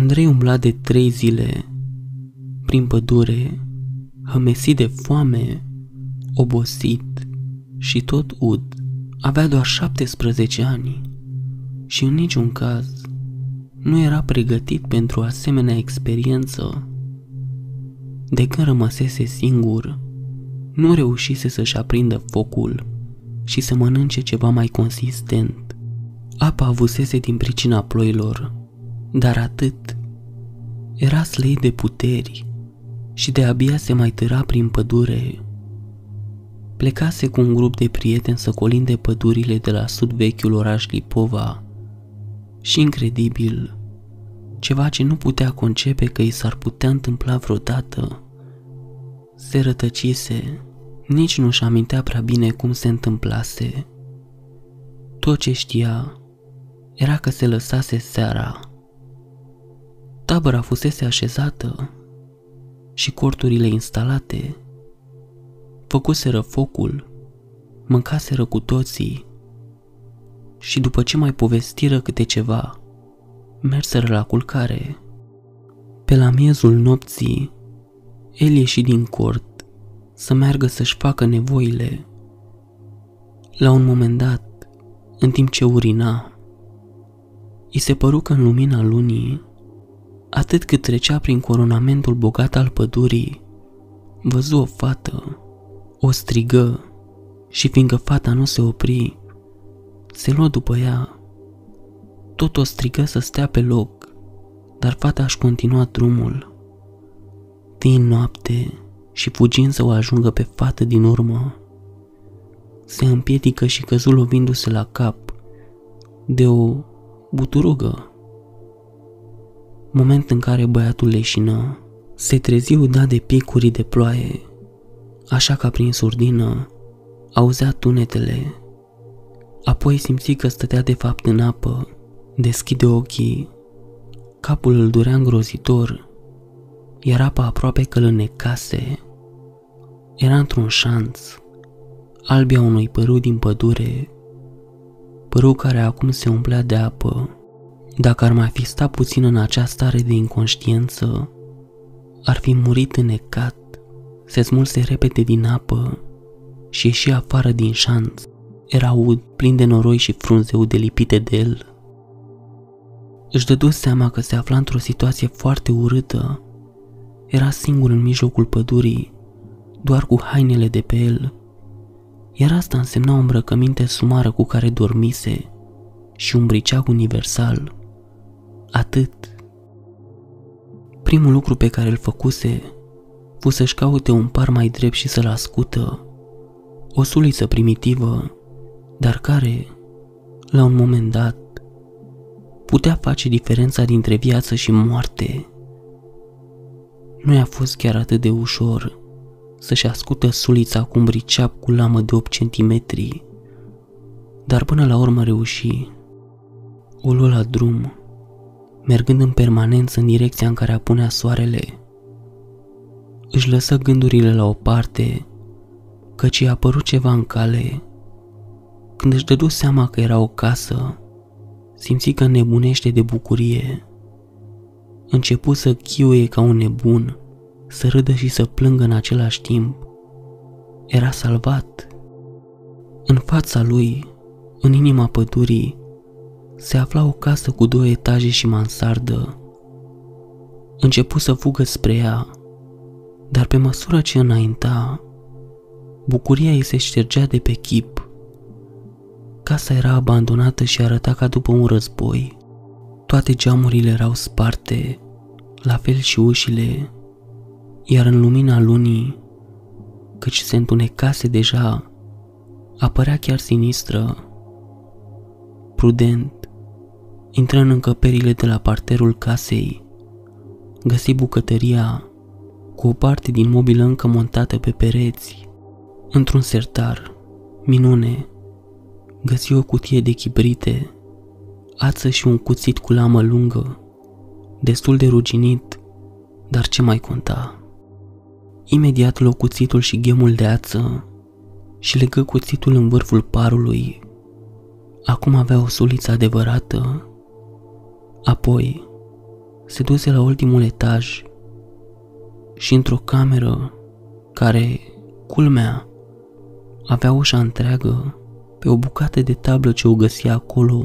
Andrei umbla de trei zile prin pădure, hămesit de foame, obosit și tot ud. Avea doar 17 ani și în niciun caz nu era pregătit pentru asemenea experiență. De când rămăsese singur, nu reușise să-și aprindă focul și să mănânce ceva mai consistent. Apa avusese din pricina ploilor, dar atât. Era slei de puteri și de abia se mai târa prin pădure. Plecase cu un grup de prieteni să colinde pădurile de la sud vechiul oraș Lipova și incredibil, ceva ce nu putea concepe că i s-ar putea întâmpla vreodată, se rătăcise, nici nu-și amintea prea bine cum se întâmplase. Tot ce știa era că se lăsase seara. Tabăra fusese așezată și corturile instalate. Făcuseră focul, mâncaseră cu toții și după ce mai povestiră câte ceva, merseră la culcare. Pe la miezul nopții, el ieși din cort să meargă să-și facă nevoile. La un moment dat, în timp ce urina, i se păru că în lumina lunii atât cât trecea prin coronamentul bogat al pădurii, văzu o fată, o strigă și fiindcă fata nu se opri, se luă după ea. Tot o strigă să stea pe loc, dar fata își continua drumul. Din noapte și fugind să o ajungă pe fată din urmă, se împiedică și căzu lovindu-se la cap de o buturugă moment în care băiatul leșină, se trezi udat de picurii de ploaie, așa ca prin surdină auzea tunetele. Apoi simți că stătea de fapt în apă, deschide ochii, capul îl durea îngrozitor, iar apa aproape că îl înnecase. Era într-un șanț, albia unui părâu din pădure, părâu care acum se umplea de apă dacă ar mai fi stat puțin în acea stare de inconștiență, ar fi murit înnecat, se smulse repede din apă și ieși afară din șanț. Era ud, plin de noroi și frunze ude lipite de el. Își dădu seama că se afla într-o situație foarte urâtă. Era singur în mijlocul pădurii, doar cu hainele de pe el. Iar asta însemna o îmbrăcăminte sumară cu care dormise și un briceag universal – Atât. Primul lucru pe care îl făcuse fu să-și caute un par mai drept și să-l ascută. O suliță primitivă, dar care, la un moment dat, putea face diferența dintre viață și moarte. Nu i-a fost chiar atât de ușor să-și ascută sulița cu un briceap cu lamă de 8 cm, dar până la urmă reuși. O luă la drum mergând în permanență în direcția în care apunea soarele. Își lăsă gândurile la o parte, căci i-a apărut ceva în cale. Când își dădu seama că era o casă, simți că nebunește de bucurie. Începu să chiuie ca un nebun, să râdă și să plângă în același timp. Era salvat. În fața lui, în inima pădurii, se afla o casă cu două etaje și mansardă. Începu să fugă spre ea, dar pe măsură ce înainta, bucuria ei se ștergea de pe chip. Casa era abandonată și arăta ca după un război. Toate geamurile erau sparte, la fel și ușile, iar în lumina lunii, căci se întunecase deja, apărea chiar sinistră. Prudent, Intră în încăperile de la parterul casei. Găsi bucătăria cu o parte din mobilă încă montată pe pereți. Într-un sertar, minune, găsi o cutie de chibrite, ață și un cuțit cu lamă lungă, destul de ruginit, dar ce mai conta? Imediat luă cuțitul și ghemul de ață și legă cuțitul în vârful parului. Acum avea o suliță adevărată Apoi, se duse la ultimul etaj și într-o cameră care, culmea, avea ușa întreagă, pe o bucată de tablă ce o găsia acolo,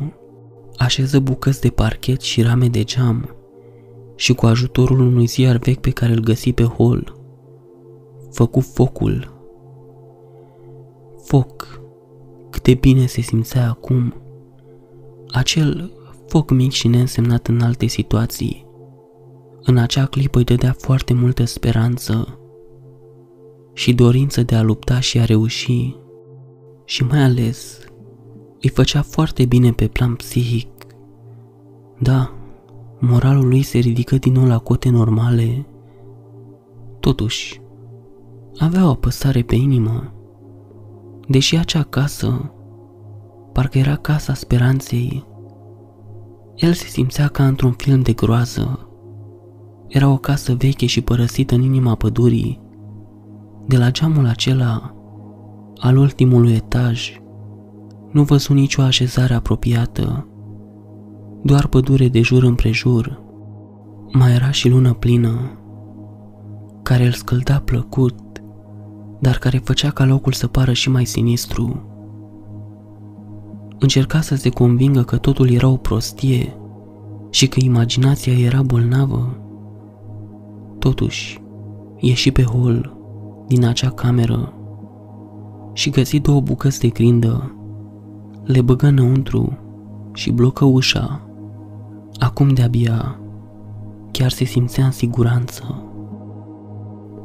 așeză bucăți de parchet și rame de geam și cu ajutorul unui ziar vechi pe care îl găsi pe hol, făcu focul. Foc, cât de bine se simțea acum. Acel foc mic și neînsemnat în alte situații. În acea clipă îi dădea foarte multă speranță și dorință de a lupta și a reuși și mai ales îi făcea foarte bine pe plan psihic. Da, moralul lui se ridică din nou la cote normale. Totuși, avea o apăsare pe inimă. Deși acea casă, parcă era casa speranței, el se simțea ca într-un film de groază. Era o casă veche și părăsită în inima pădurii. De la geamul acela, al ultimului etaj, nu văzu nicio așezare apropiată, doar pădure de jur împrejur. Mai era și lună plină, care îl scălda plăcut, dar care făcea ca locul să pară și mai sinistru. Încerca să se convingă că totul era o prostie și că imaginația era bolnavă. Totuși, ieși pe hol din acea cameră și găsi două bucăți de grindă. Le băgă înăuntru și blocă ușa. Acum de-abia chiar se simțea în siguranță.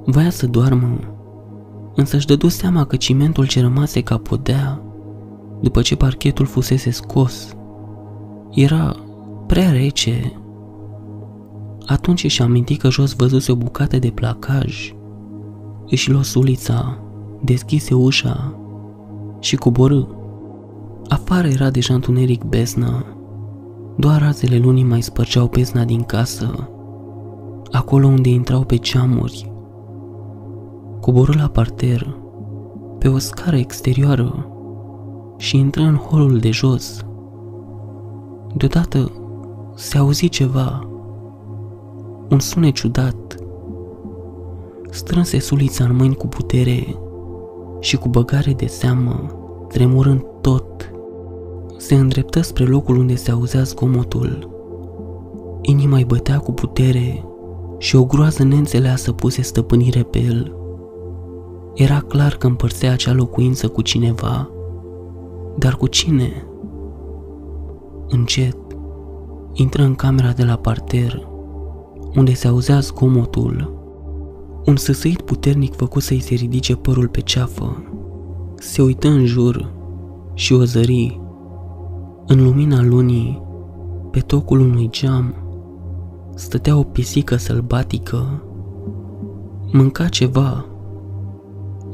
Voia să doarmă, însă își dădu seama că cimentul ce rămase ca podea, după ce parchetul fusese scos, era prea rece. Atunci își aminti că jos văzuse o bucată de placaj. Își luă sulița, deschise ușa și coborâ. Afară era deja întuneric beznă. Doar razele lunii mai spărgeau bezna din casă, acolo unde intrau pe ceamuri. Coborâ la parter, pe o scară exterioară și intră în holul de jos. Deodată se auzi ceva, un sunet ciudat. Strânse sulița în mâini cu putere și cu băgare de seamă, tremurând tot, se îndreptă spre locul unde se auzea zgomotul. Inima îi bătea cu putere și o groază neînțeleasă puse stăpânire pe el. Era clar că împărțea acea locuință cu cineva, dar cu cine? Încet, intră în camera de la parter, unde se auzea zgomotul. Un săsăit puternic făcu să-i se ridice părul pe ceafă. Se uită în jur și o zări. În lumina lunii, pe tocul unui geam, stătea o pisică sălbatică. Mânca ceva,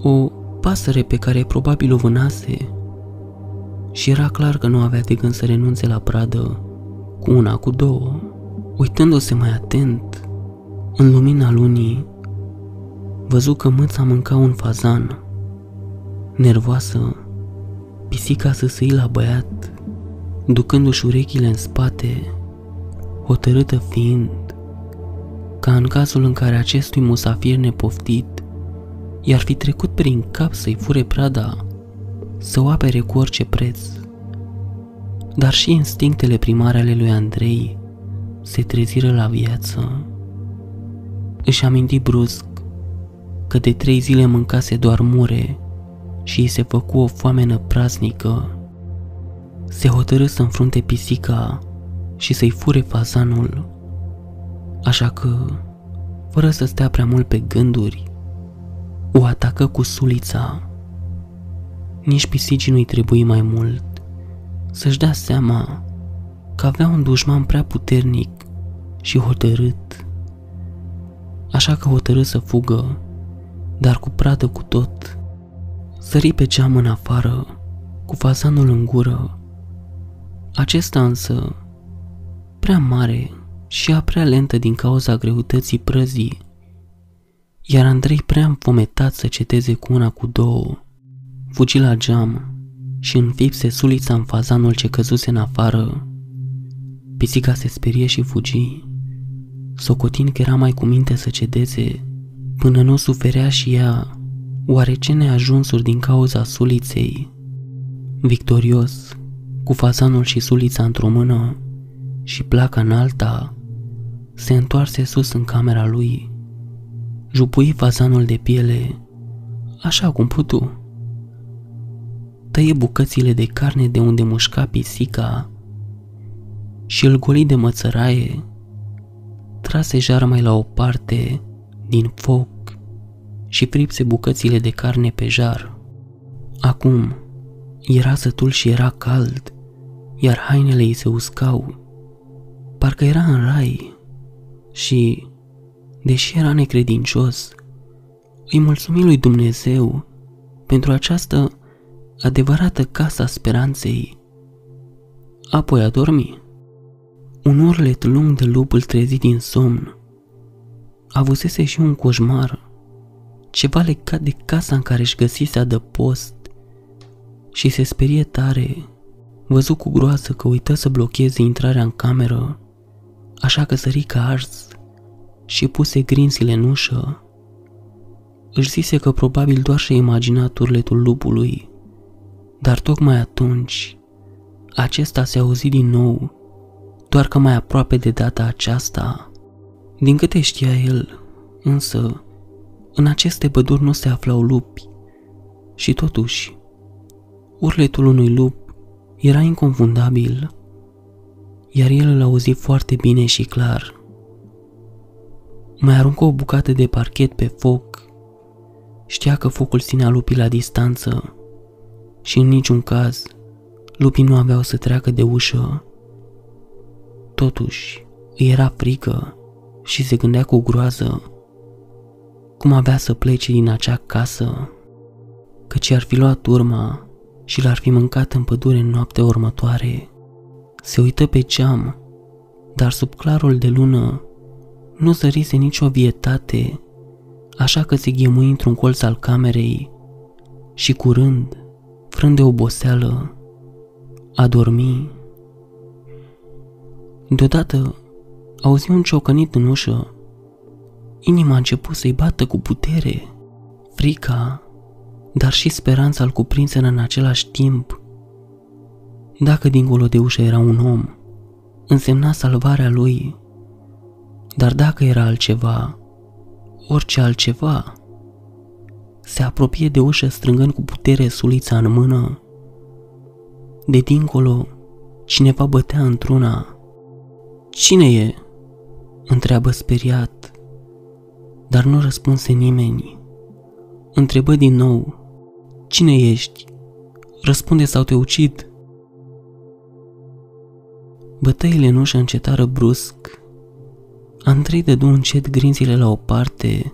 o pasăre pe care probabil o vânase și era clar că nu avea de gând să renunțe la pradă cu una, cu două. Uitându-se mai atent, în lumina lunii, văzu că mâța mânca un fazan. Nervoasă, pisica săsăi la băiat, ducându-și urechile în spate, hotărâtă fiind ca în cazul în care acestui musafir nepoftit i-ar fi trecut prin cap să-i fure prada, să o apere cu orice preț. Dar și instinctele primare ale lui Andrei se treziră la viață. Își aminti brusc că de trei zile mâncase doar mure și îi se făcu o foamenă praznică. Se hotărâ să înfrunte pisica și să-i fure fazanul. Așa că, fără să stea prea mult pe gânduri, o atacă cu sulița. Nici pisicii nu-i trebuie mai mult să-și dea seama că avea un dușman prea puternic și hotărât. Așa că hotărâ să fugă, dar cu pradă cu tot. Sări pe geam în afară, cu fazanul în gură. Acesta însă, prea mare și a prea lentă din cauza greutății prăzii, iar Andrei prea înfometat să ceteze cu una cu două, fugi la geam și înfipse sulița în fazanul ce căzuse în afară. Pisica se sperie și fugi. socotind că era mai cu minte să cedeze, până nu suferea și ea oarece neajunsuri din cauza suliței. Victorios, cu fazanul și sulița într-o mână și placa în alta, se întoarse sus în camera lui. Jupui fazanul de piele, așa cum putu. Tăie bucățile de carne de unde mușca pisica și îl goli de mățăraie. Trase jar mai la o parte din foc și fripse bucățile de carne pe jar. Acum era sătul și era cald, iar hainele îi se uscau. Parcă era în rai și, deși era necredincios, îi mulțumi lui Dumnezeu pentru această adevărată casa speranței. Apoi a dormit. Un urlet lung de lup îl trezi din somn. Avusese și un coșmar, ceva legat de casa în care își găsise adăpost și se sperie tare. Văzu cu groază că uită să blocheze intrarea în cameră, așa că sări ca ars și puse grinzile în ușă. Își zise că probabil doar și-a imaginat urletul lupului, dar tocmai atunci acesta se auzi din nou, doar că mai aproape de data aceasta. Din câte știa el, însă, în aceste păduri nu se aflau lupi. Și totuși, urletul unui lup era inconfundabil, iar el îl auzi foarte bine și clar. Mai aruncă o bucată de parchet pe foc. Știa că focul ținea lupii la distanță și în niciun caz lupii nu aveau să treacă de ușă. Totuși, îi era frică și se gândea cu groază cum avea să plece din acea casă, căci ar fi luat urma și l-ar fi mâncat în pădure în noaptea următoare. Se uită pe geam, dar sub clarul de lună nu zărise nicio vietate, așa că se ghemui într-un colț al camerei și curând, frând de oboseală, a dormi. Deodată auzi un ciocănit în ușă Inima a început să-i bată cu putere. Frica, dar și speranța îl cuprinse în același timp. Dacă dincolo de ușă era un om, însemna salvarea lui. Dar dacă era altceva, orice altceva, se apropie de ușă strângând cu putere sulița în mână. De dincolo, cineva bătea într-una. Cine e? întreabă speriat dar nu răspunse nimeni. Întrebă din nou, cine ești? Răspunde sau te ucid? Bătăile în ușă încetară brusc. Andrei dădu încet grinzile la o parte,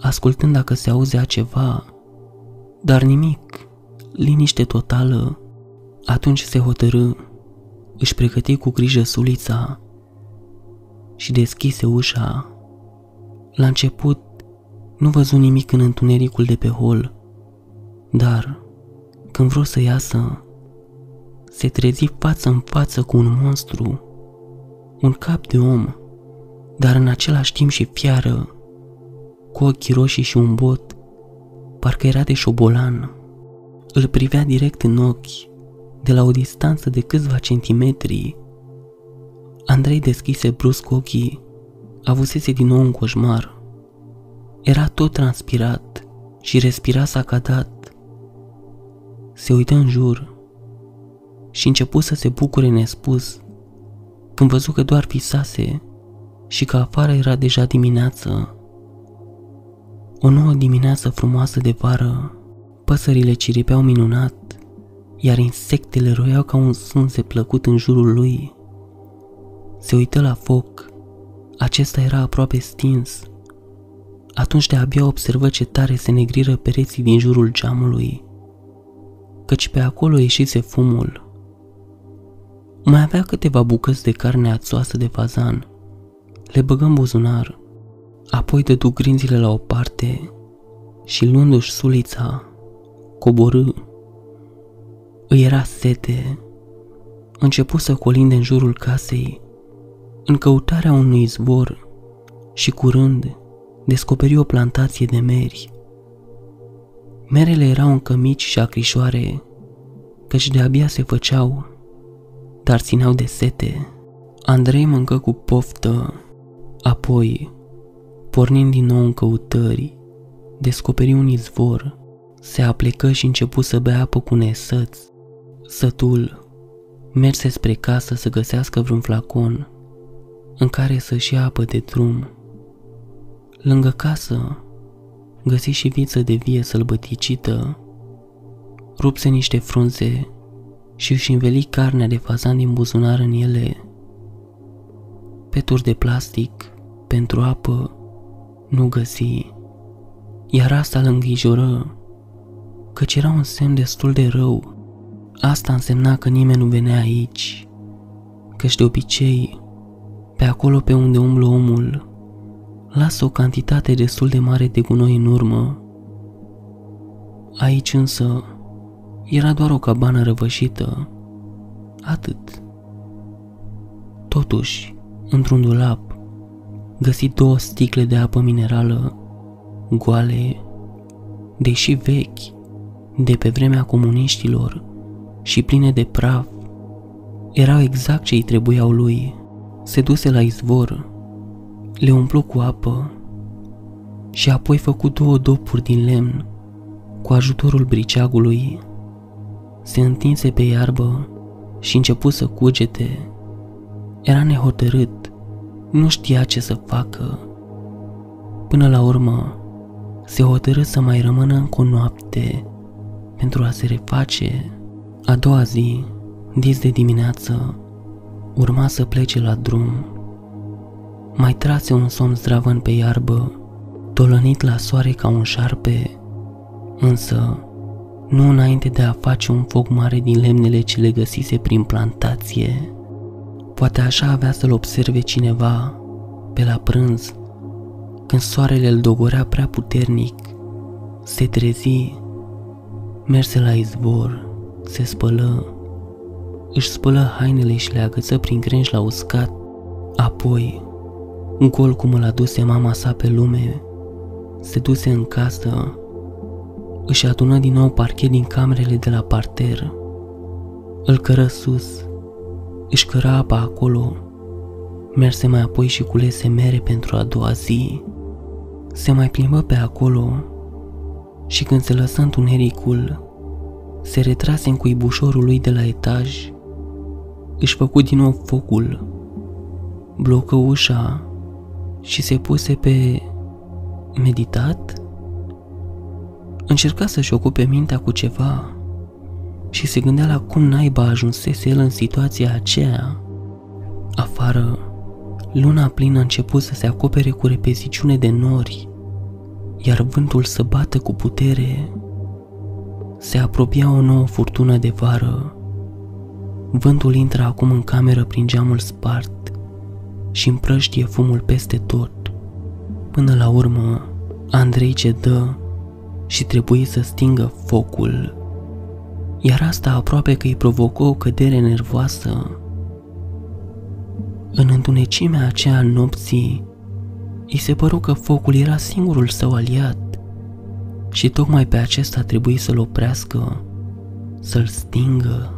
ascultând dacă se auzea ceva, dar nimic, liniște totală. Atunci se hotărâ, își pregăti cu grijă sulița și deschise ușa la început, nu văzu nimic în întunericul de pe hol, dar când vreau să iasă, se trezi față în față cu un monstru, un cap de om, dar în același timp și fiară, cu ochii roșii și un bot, parcă era de șobolan. Îl privea direct în ochi, de la o distanță de câțiva centimetri. Andrei deschise brusc ochii avusese din nou un coșmar. Era tot transpirat și respira sacadat. Se uită în jur și început să se bucure nespus când văzu că doar visase și că afară era deja dimineață. O nouă dimineață frumoasă de vară, păsările ciripeau minunat, iar insectele roiau ca un sunse plăcut în jurul lui. Se uită la foc acesta era aproape stins. Atunci de-abia observă ce tare se negriră pereții din jurul geamului, căci pe acolo ieșise fumul. Mai avea câteva bucăți de carne ațoasă de fazan. Le băgă în buzunar, apoi dădu grinzile la o parte și luându-și sulița, coborâ. Îi era sete. Începu să colinde în jurul casei în căutarea unui izvor, și curând descoperi o plantație de meri. Merele erau încă mici și acrișoare, căci de-abia se făceau, dar țineau de sete. Andrei mâncă cu poftă, apoi, pornind din nou în căutări, descoperi un izvor, se aplecă și începu să bea apă cu nesăți. Sătul, merse spre casă să găsească vreun flacon în care să-și ia apă de drum. Lângă casă, găsi și viță de vie sălbăticită, rupse niște frunze și își înveli carnea de fazan din buzunar în ele. Peturi de plastic pentru apă nu găsi, iar asta îl îngrijoră, căci era un semn destul de rău. Asta însemna că nimeni nu venea aici, căci de obicei, pe acolo pe unde umblă omul, lasă o cantitate destul de mare de gunoi în urmă. Aici însă era doar o cabană răvășită. Atât. Totuși, într-un dulap, găsi două sticle de apă minerală, goale, deși vechi, de pe vremea comuniștilor și pline de praf, erau exact ce îi trebuiau lui. Se duse la izvor le umplu cu apă și apoi făcu două dopuri din lemn cu ajutorul briceagului. Se întinse pe iarbă și începu să cugete. Era nehotărât, nu știa ce să facă. Până la urmă, se hotărâ să mai rămână încă o noapte pentru a se reface. A doua zi, dis de dimineață, urma să plece la drum mai trase un somn zdravăn pe iarbă, tolănit la soare ca un șarpe, însă nu înainte de a face un foc mare din lemnele ce le găsise prin plantație. Poate așa avea să-l observe cineva pe la prânz, când soarele îl dogorea prea puternic. Se trezi, merse la izvor, se spălă, își spălă hainele și le agăță prin crengi la uscat, apoi Gol cum îl aduse mama sa pe lume, se duse în casă, își adună din nou parchet din camerele de la parter, îl cără sus, își căra apa acolo, merse mai apoi și culese mere pentru a doua zi, se mai plimbă pe acolo și când se lăsă întunericul, se retrase în cuibușorul lui de la etaj, își făcu din nou focul, blocă ușa și se puse pe meditat? Încerca să-și ocupe mintea cu ceva și se gândea la cum naiba ajunsese el în situația aceea. Afară, luna plină a început să se acopere cu repeziciune de nori, iar vântul să bată cu putere. Se apropia o nouă furtună de vară. Vântul intră acum în cameră prin geamul spart și împrăștie fumul peste tot. Până la urmă, Andrei cedă și trebuie să stingă focul, iar asta aproape că îi provocă o cădere nervoasă. În întunecimea aceea nopții, îi se păru că focul era singurul său aliat și tocmai pe acesta trebuie să-l oprească, să-l stingă.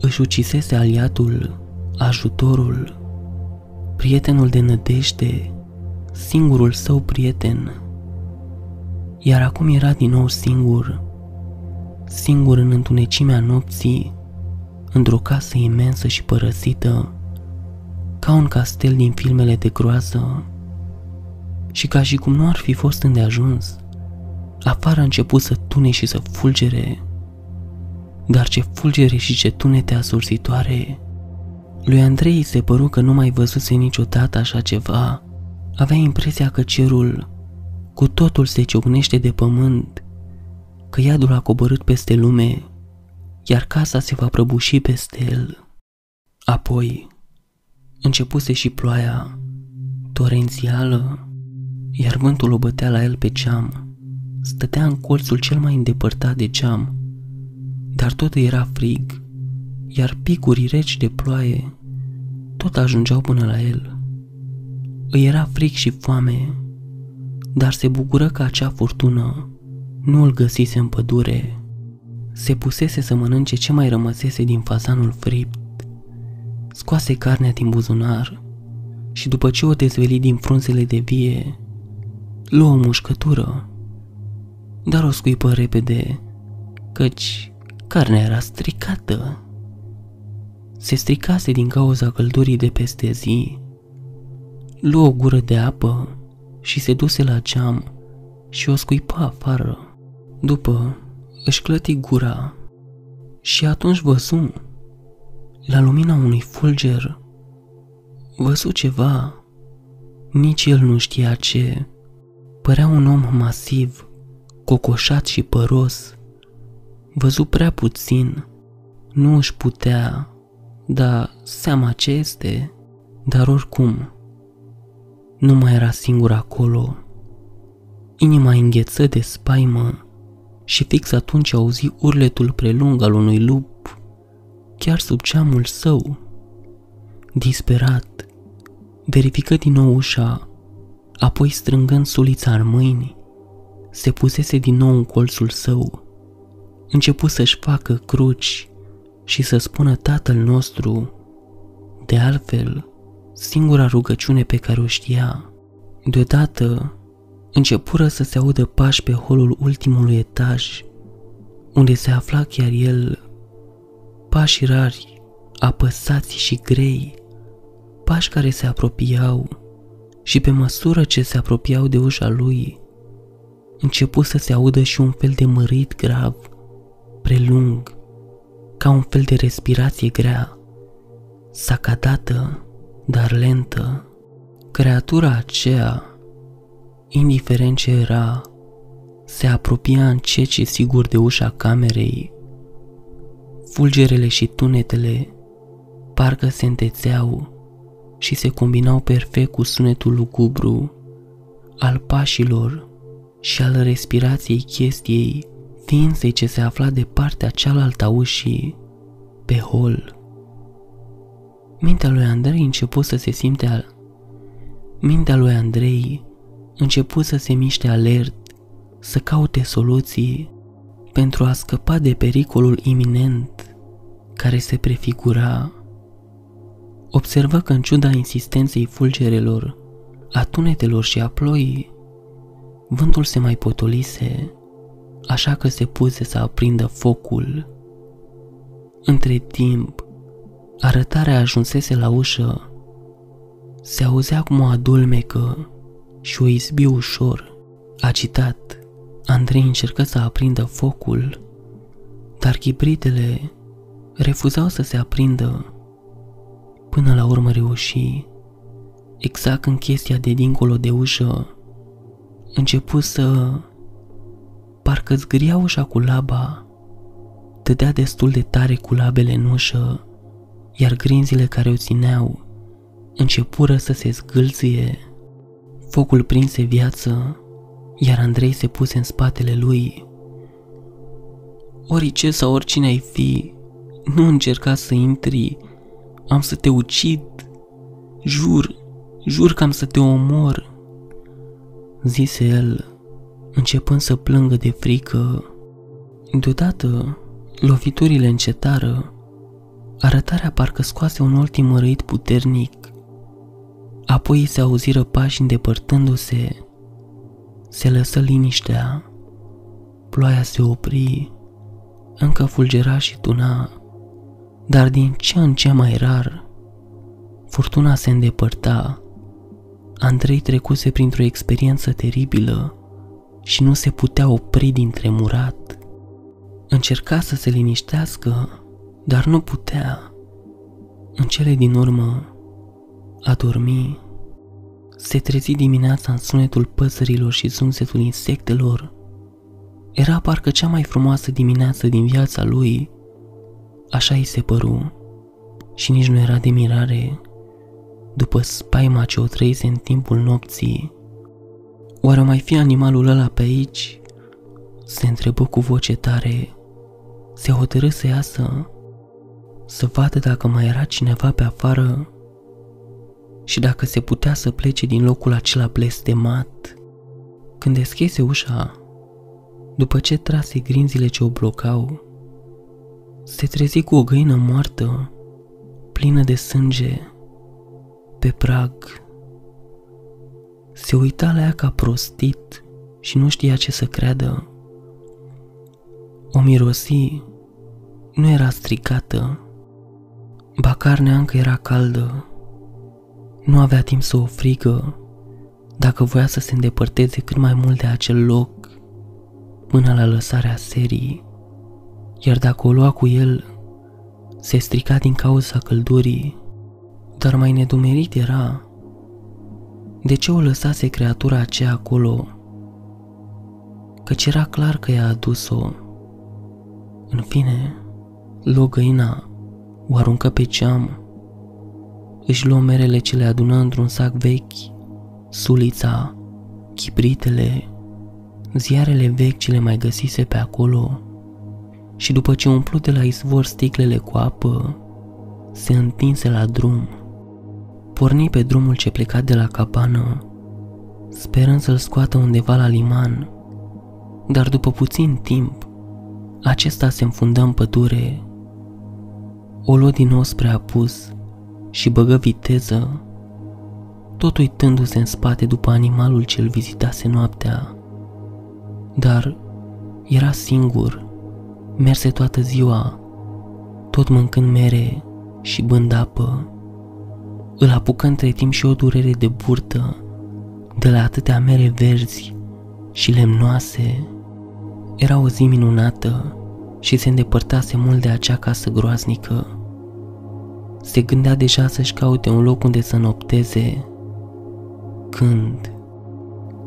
Își ucisese aliatul, ajutorul, prietenul de nădejde, singurul său prieten. Iar acum era din nou singur, singur în întunecimea nopții, într-o casă imensă și părăsită, ca un castel din filmele de groază. Și ca și cum nu ar fi fost îndeajuns, afară a început să tune și să fulgere. Dar ce fulgere și ce tunete asursitoare! Lui Andrei se păru că nu mai văzuse niciodată așa ceva. Avea impresia că cerul cu totul se ciocnește de pământ, că iadul a coborât peste lume, iar casa se va prăbuși peste el. Apoi, începuse și ploaia, torențială, iar vântul o bătea la el pe geam. Stătea în colțul cel mai îndepărtat de geam, dar tot era frig iar picurii reci de ploaie tot ajungeau până la el. îi era fric și foame, dar se bucură că acea furtună nu îl găsise în pădure. Se pusese să mănânce ce mai rămăsese din fazanul fript. Scoase carnea din buzunar și după ce o dezveli din frunzele de vie, luă o mușcătură, dar o scuipă repede, căci carnea era stricată. Se stricase din cauza căldurii de peste zi. Luă o gură de apă și se duse la geam și o scuipa afară. După, își clăti gura și atunci văzu, la lumina unui fulger, văzu ceva, nici el nu știa ce. Părea un om masiv, cocoșat și păros. Văzu prea puțin, nu își putea da seama ce este, dar oricum, nu mai era singur acolo. Inima îngheță de spaimă și fix atunci auzi urletul prelung al unui lup, chiar sub ceamul său. Disperat, verifică din nou ușa, apoi strângând sulița în mâini, se pusese din nou în colțul său. Începu să-și facă cruci și să spună Tatăl nostru. De altfel, singura rugăciune pe care o știa. Deodată, începură să se audă pași pe holul ultimului etaj, unde se afla chiar el, pași rari, apăsați și grei, pași care se apropiau și pe măsură ce se apropiau de ușa lui, începu să se audă și un fel de mărit grav, prelung, ca un fel de respirație grea, sacadată, dar lentă. Creatura aceea, indiferent ce era, se apropia încet și sigur de ușa camerei. Fulgerele și tunetele parcă se întețeau și se combinau perfect cu sunetul lugubru al pașilor și al respirației chestiei ființei ce se afla de partea cealaltă a ușii, pe hol. Mintea lui Andrei început să se simte al... Mintea lui Andrei început să se miște alert, să caute soluții pentru a scăpa de pericolul iminent care se prefigura. Observă că în ciuda insistenței fulgerelor, a tunetelor și a ploii, vântul se mai potolise, așa că se puse să aprindă focul. Între timp, arătarea ajunsese la ușă. Se auzea cum o adulmecă și o izbi ușor. Agitat, Andrei încercă să aprindă focul, dar chibritele refuzau să se aprindă. Până la urmă reuși, exact în chestia de dincolo de ușă, început să... Parcă zgâria ușa cu laba, dădea destul de tare cu labele în ușă, iar grinzile care o țineau începură să se zgâlție. Focul prinse viață, iar Andrei se puse în spatele lui. Orice sau oricine ai fi, nu încerca să intri, am să te ucid. Jur, jur că am să te omor. Zise el, începând să plângă de frică. Deodată, loviturile încetară. Arătarea parcă scoase un ultim răit puternic Apoi se auziră pași îndepărtându-se. Se lăsă liniștea. Ploaia se opri. Încă fulgera și tuna, dar din ce în ce mai rar. Furtuna se îndepărta. Andrei trecuse printr-o experiență teribilă și nu se putea opri din tremurat. Încerca să se liniștească, dar nu putea. În cele din urmă, a dormi. Se trezi dimineața în sunetul păsărilor și zumzetul insectelor. Era parcă cea mai frumoasă dimineață din viața lui. Așa îi se păru. Și nici nu era de mirare după spaima ce o trăise în timpul nopții. Oare mai fi animalul ăla pe aici? Se întrebă cu voce tare. Se hotărâ să iasă, să vadă dacă mai era cineva pe afară și dacă se putea să plece din locul acela blestemat. Când deschise ușa, după ce trase grinzile ce o blocau, se trezi cu o găină moartă, plină de sânge, pe prag. Se uita la ea ca prostit și nu știa ce să creadă. O mirosi, nu era stricată, ba carnea încă era caldă. Nu avea timp să o frigă dacă voia să se îndepărteze cât mai mult de acel loc până la lăsarea serii, iar dacă o lua cu el, se strica din cauza căldurii, dar mai nedumerit era de ce o lăsase creatura aceea acolo, căci era clar că i-a adus-o. În fine, luă găina, o aruncă pe ceam, își luă merele ce le adună într-un sac vechi, sulița, chibritele, ziarele vechi ce le mai găsise pe acolo și după ce umplu de la izvor sticlele cu apă, se întinse la drum. Porni pe drumul ce pleca de la cabană, sperând să-l scoată undeva la liman, dar după puțin timp, acesta se înfundă în pădure. O luă din nou spre apus și băgă viteză, tot uitându-se în spate după animalul ce îl vizitase noaptea. Dar era singur, merse toată ziua, tot mâncând mere și bând apă. Îl apucă între timp și o durere de burtă, de la atâtea mere verzi și lemnoase. Era o zi minunată și se îndepărtase mult de acea casă groaznică. Se gândea deja să-și caute un loc unde să nopteze, când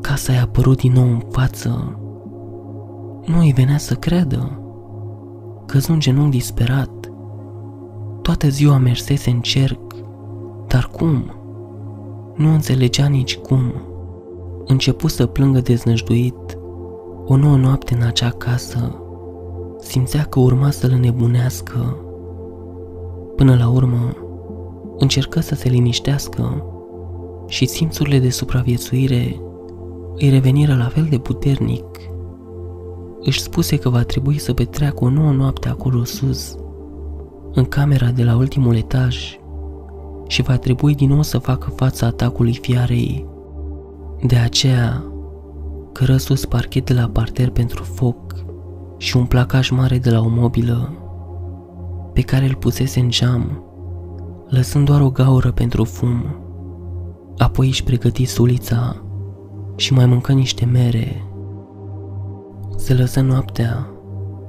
casa i-a apărut din nou în față. Nu îi venea să creadă. Căzu în genunchi disperat. Toată ziua mersese în cerc, dar cum? Nu înțelegea nici cum. Începu să plângă deznăjduit. O nouă noapte în acea casă. Simțea că urma să-l nebunească. Până la urmă, încercă să se liniștească și simțurile de supraviețuire îi reveniră la fel de puternic. Își spuse că va trebui să petreacă o nouă noapte acolo sus, în camera de la ultimul etaj, și va trebui din nou să facă fața atacului fiarei. De aceea, cără sus parchet de la parter pentru foc și un placaj mare de la o mobilă, pe care îl pusese în geam, lăsând doar o gaură pentru fum. Apoi își pregăti sulița și mai mâncă niște mere. Se lăsă noaptea,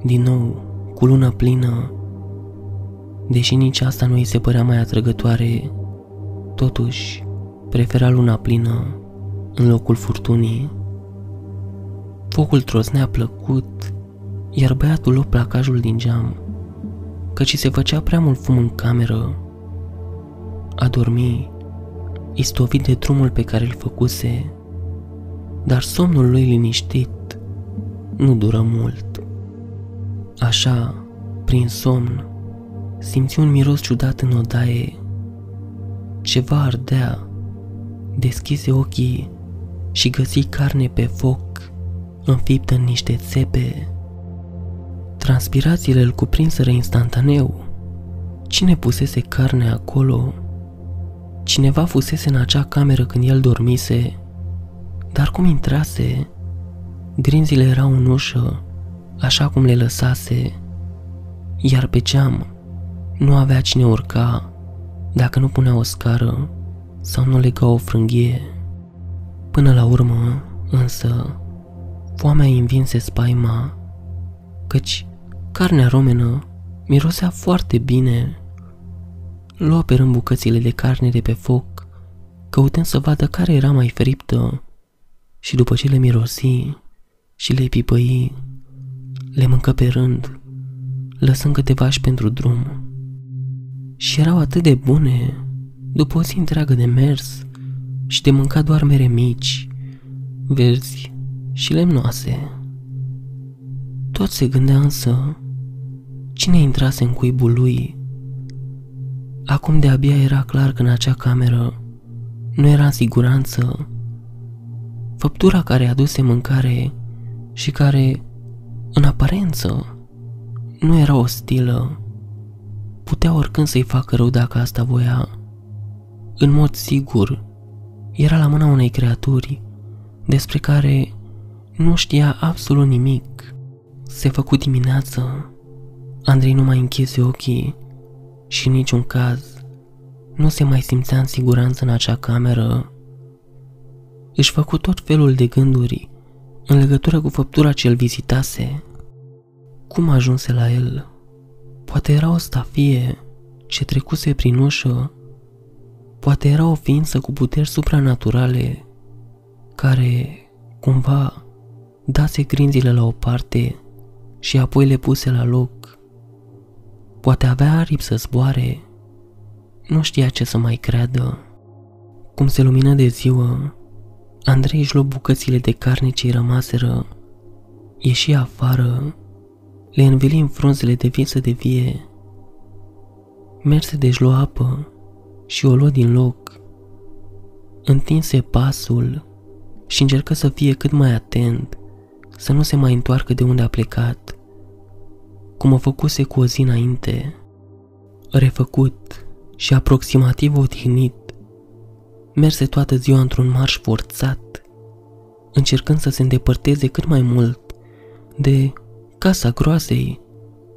din nou, cu lună plină. Deși nici asta nu îi se părea mai atrăgătoare, totuși prefera luna plină în locul furtunii. Focul trosnea plăcut, iar băiatul luă placajul din geam, căci se făcea prea mult fum în cameră. A dormi istovit de drumul pe care îl făcuse, dar somnul lui liniștit nu dură mult. Așa, prin somn, simți un miros ciudat în odaie. Ceva ardea, deschise ochii și găsi carne pe foc, înfiptă în niște țepe. Transpirațiile îl cuprinseră instantaneu. Cine pusese carne acolo Cineva fusese în acea cameră când el dormise, dar cum intrase, grinzile erau în ușă, așa cum le lăsase, iar pe geam nu avea cine urca dacă nu punea o scară sau nu lega o frânghie. Până la urmă, însă, foamea îi învinse spaima, căci carnea romenă mirosea foarte bine Lua pe rând bucățile de carne de pe foc, căutând să vadă care era mai friptă și după ce le mirosi și le pipăi, le mâncă pe rând, lăsând câteva și pentru drum. Și erau atât de bune, după o zi întreagă de mers și de mâncat doar mere mici, verzi și lemnoase. Tot se gândea însă, cine intrase în cuibul lui Acum de-abia era clar că în acea cameră nu era în siguranță. Făptura care aduse mâncare și care, în aparență, nu era ostilă, putea oricând să-i facă rău dacă asta voia. În mod sigur, era la mâna unei creaturi despre care nu știa absolut nimic. Se făcu dimineață. Andrei nu mai închise ochii și în niciun caz nu se mai simțea în siguranță în acea cameră. Își făcu tot felul de gânduri în legătură cu făptura ce îl vizitase. Cum ajunse la el? Poate era o stafie ce trecuse prin ușă. Poate era o ființă cu puteri supranaturale care, cumva, dase grinzile la o parte și apoi le puse la loc. Poate avea aripi să zboare. Nu știa ce să mai creadă. Cum se lumină de ziua, Andrei își luă bucățile de carne ce rămaseră, ieși afară, le înveli în frunzele de viță de vie. Merse de luă apă și o luă din loc. Întinse pasul și încercă să fie cât mai atent, să nu se mai întoarcă de unde a plecat, cum o făcuse cu o zi înainte. Refăcut și aproximativ odihnit, merse toată ziua într-un marș forțat, încercând să se îndepărteze cât mai mult de casa groasei,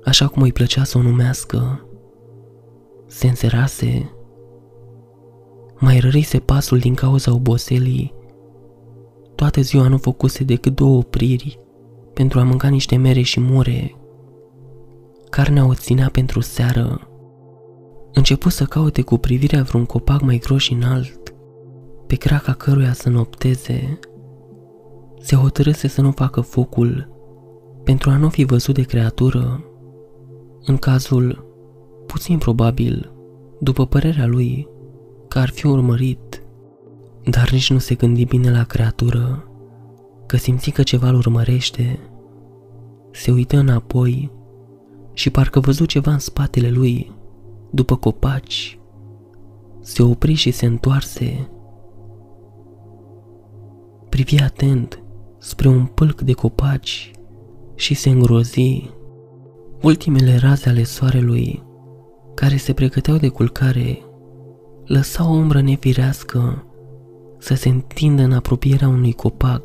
așa cum îi plăcea să o numească. Se înserase, mai rărise pasul din cauza oboselii. Toată ziua nu făcuse decât două opriri pentru a mânca niște mere și mure. Carnea o ținea pentru seară. Începu să caute cu privirea vreun copac mai gros și înalt pe craca căruia să nopteze, se hotărâse să nu facă focul pentru a nu fi văzut de creatură. În cazul, puțin probabil, după părerea lui, că ar fi urmărit, dar nici nu se gândi bine la creatură, că simți că ceva îl urmărește. Se uită înapoi și parcă văzut ceva în spatele lui, după copaci. Se opri și se întoarse privi atent spre un pâlc de copaci și se îngrozi. Ultimele raze ale soarelui, care se pregăteau de culcare, lăsau o umbră nefirească să se întindă în apropierea unui copac.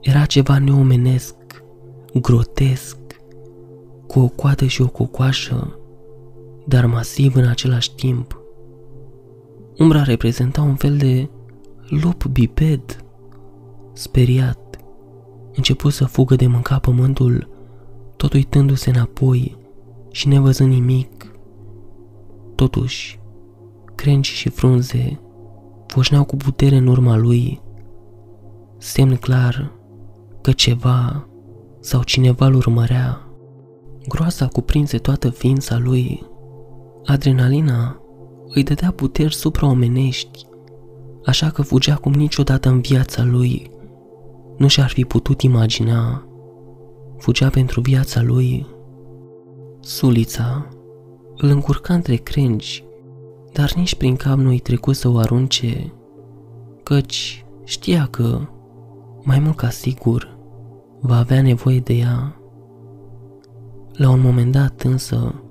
Era ceva neomenesc, grotesc, cu o coadă și o cocoașă, dar masiv în același timp. Umbra reprezenta un fel de lup biped. Speriat, începu să fugă de mânca pământul, tot uitându-se înapoi și nevăzând nimic. Totuși, crengi și frunze foșneau cu putere în urma lui, semn clar că ceva sau cineva îl urmărea. Groasa cuprinse toată ființa lui. Adrenalina îi dădea puteri supraomenești așa că fugea cum niciodată în viața lui nu și-ar fi putut imagina. Fugea pentru viața lui. Sulița îl încurca între crengi, dar nici prin cap nu-i trecut să o arunce, căci știa că, mai mult ca sigur, va avea nevoie de ea. La un moment dat însă,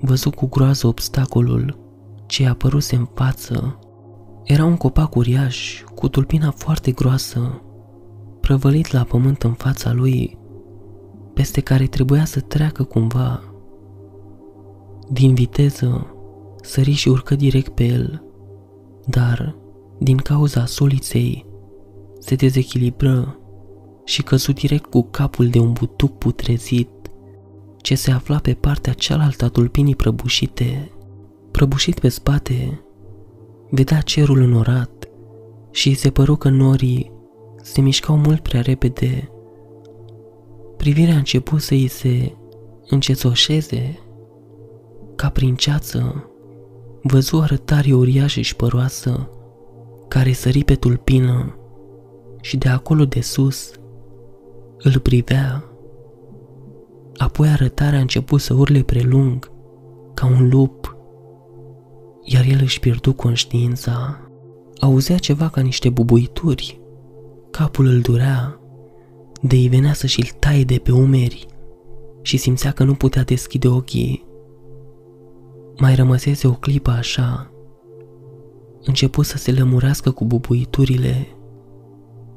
văzut cu groază obstacolul ce i-a apăruse în față era un copac uriaș, cu tulpina foarte groasă, prăvălit la pământ în fața lui, peste care trebuia să treacă cumva. Din viteză, sări și urcă direct pe el, dar, din cauza soliței, se dezechilibră și căzu direct cu capul de un butuc putrezit ce se afla pe partea cealaltă a tulpinii prăbușite. Prăbușit pe spate, vedea cerul înorat și se păru că norii se mișcau mult prea repede. Privirea a început să îi se încețoșeze. Ca prin ceață, văzu arătarii uriașă și păroasă, care sări pe tulpină și de acolo de sus îl privea. Apoi arătarea a început să urle prelung, ca un lup iar el își pierdu conștiința Auzea ceva ca niște bubuituri. Capul îl durea, de îi venea să și-l taie de pe umeri și simțea că nu putea deschide ochii. Mai rămăsese o clipă așa. Început să se lămurească cu bubuiturile.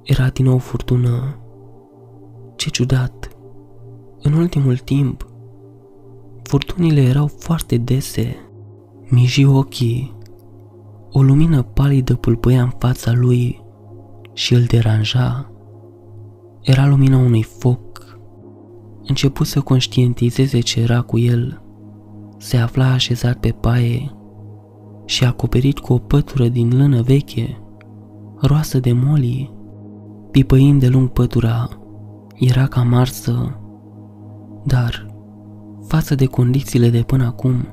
Era din nou furtună. Ce ciudat! În ultimul timp, furtunile erau foarte dese. Miji ochii. O lumină palidă pâlpâia în fața lui și îl deranja. Era lumina unui foc. Început să conștientizeze ce era cu el. Se afla așezat pe paie și acoperit cu o pătură din lână veche, roasă de molii, pipăind de lung pătura, era cam arsă, dar, față de condițiile de până acum,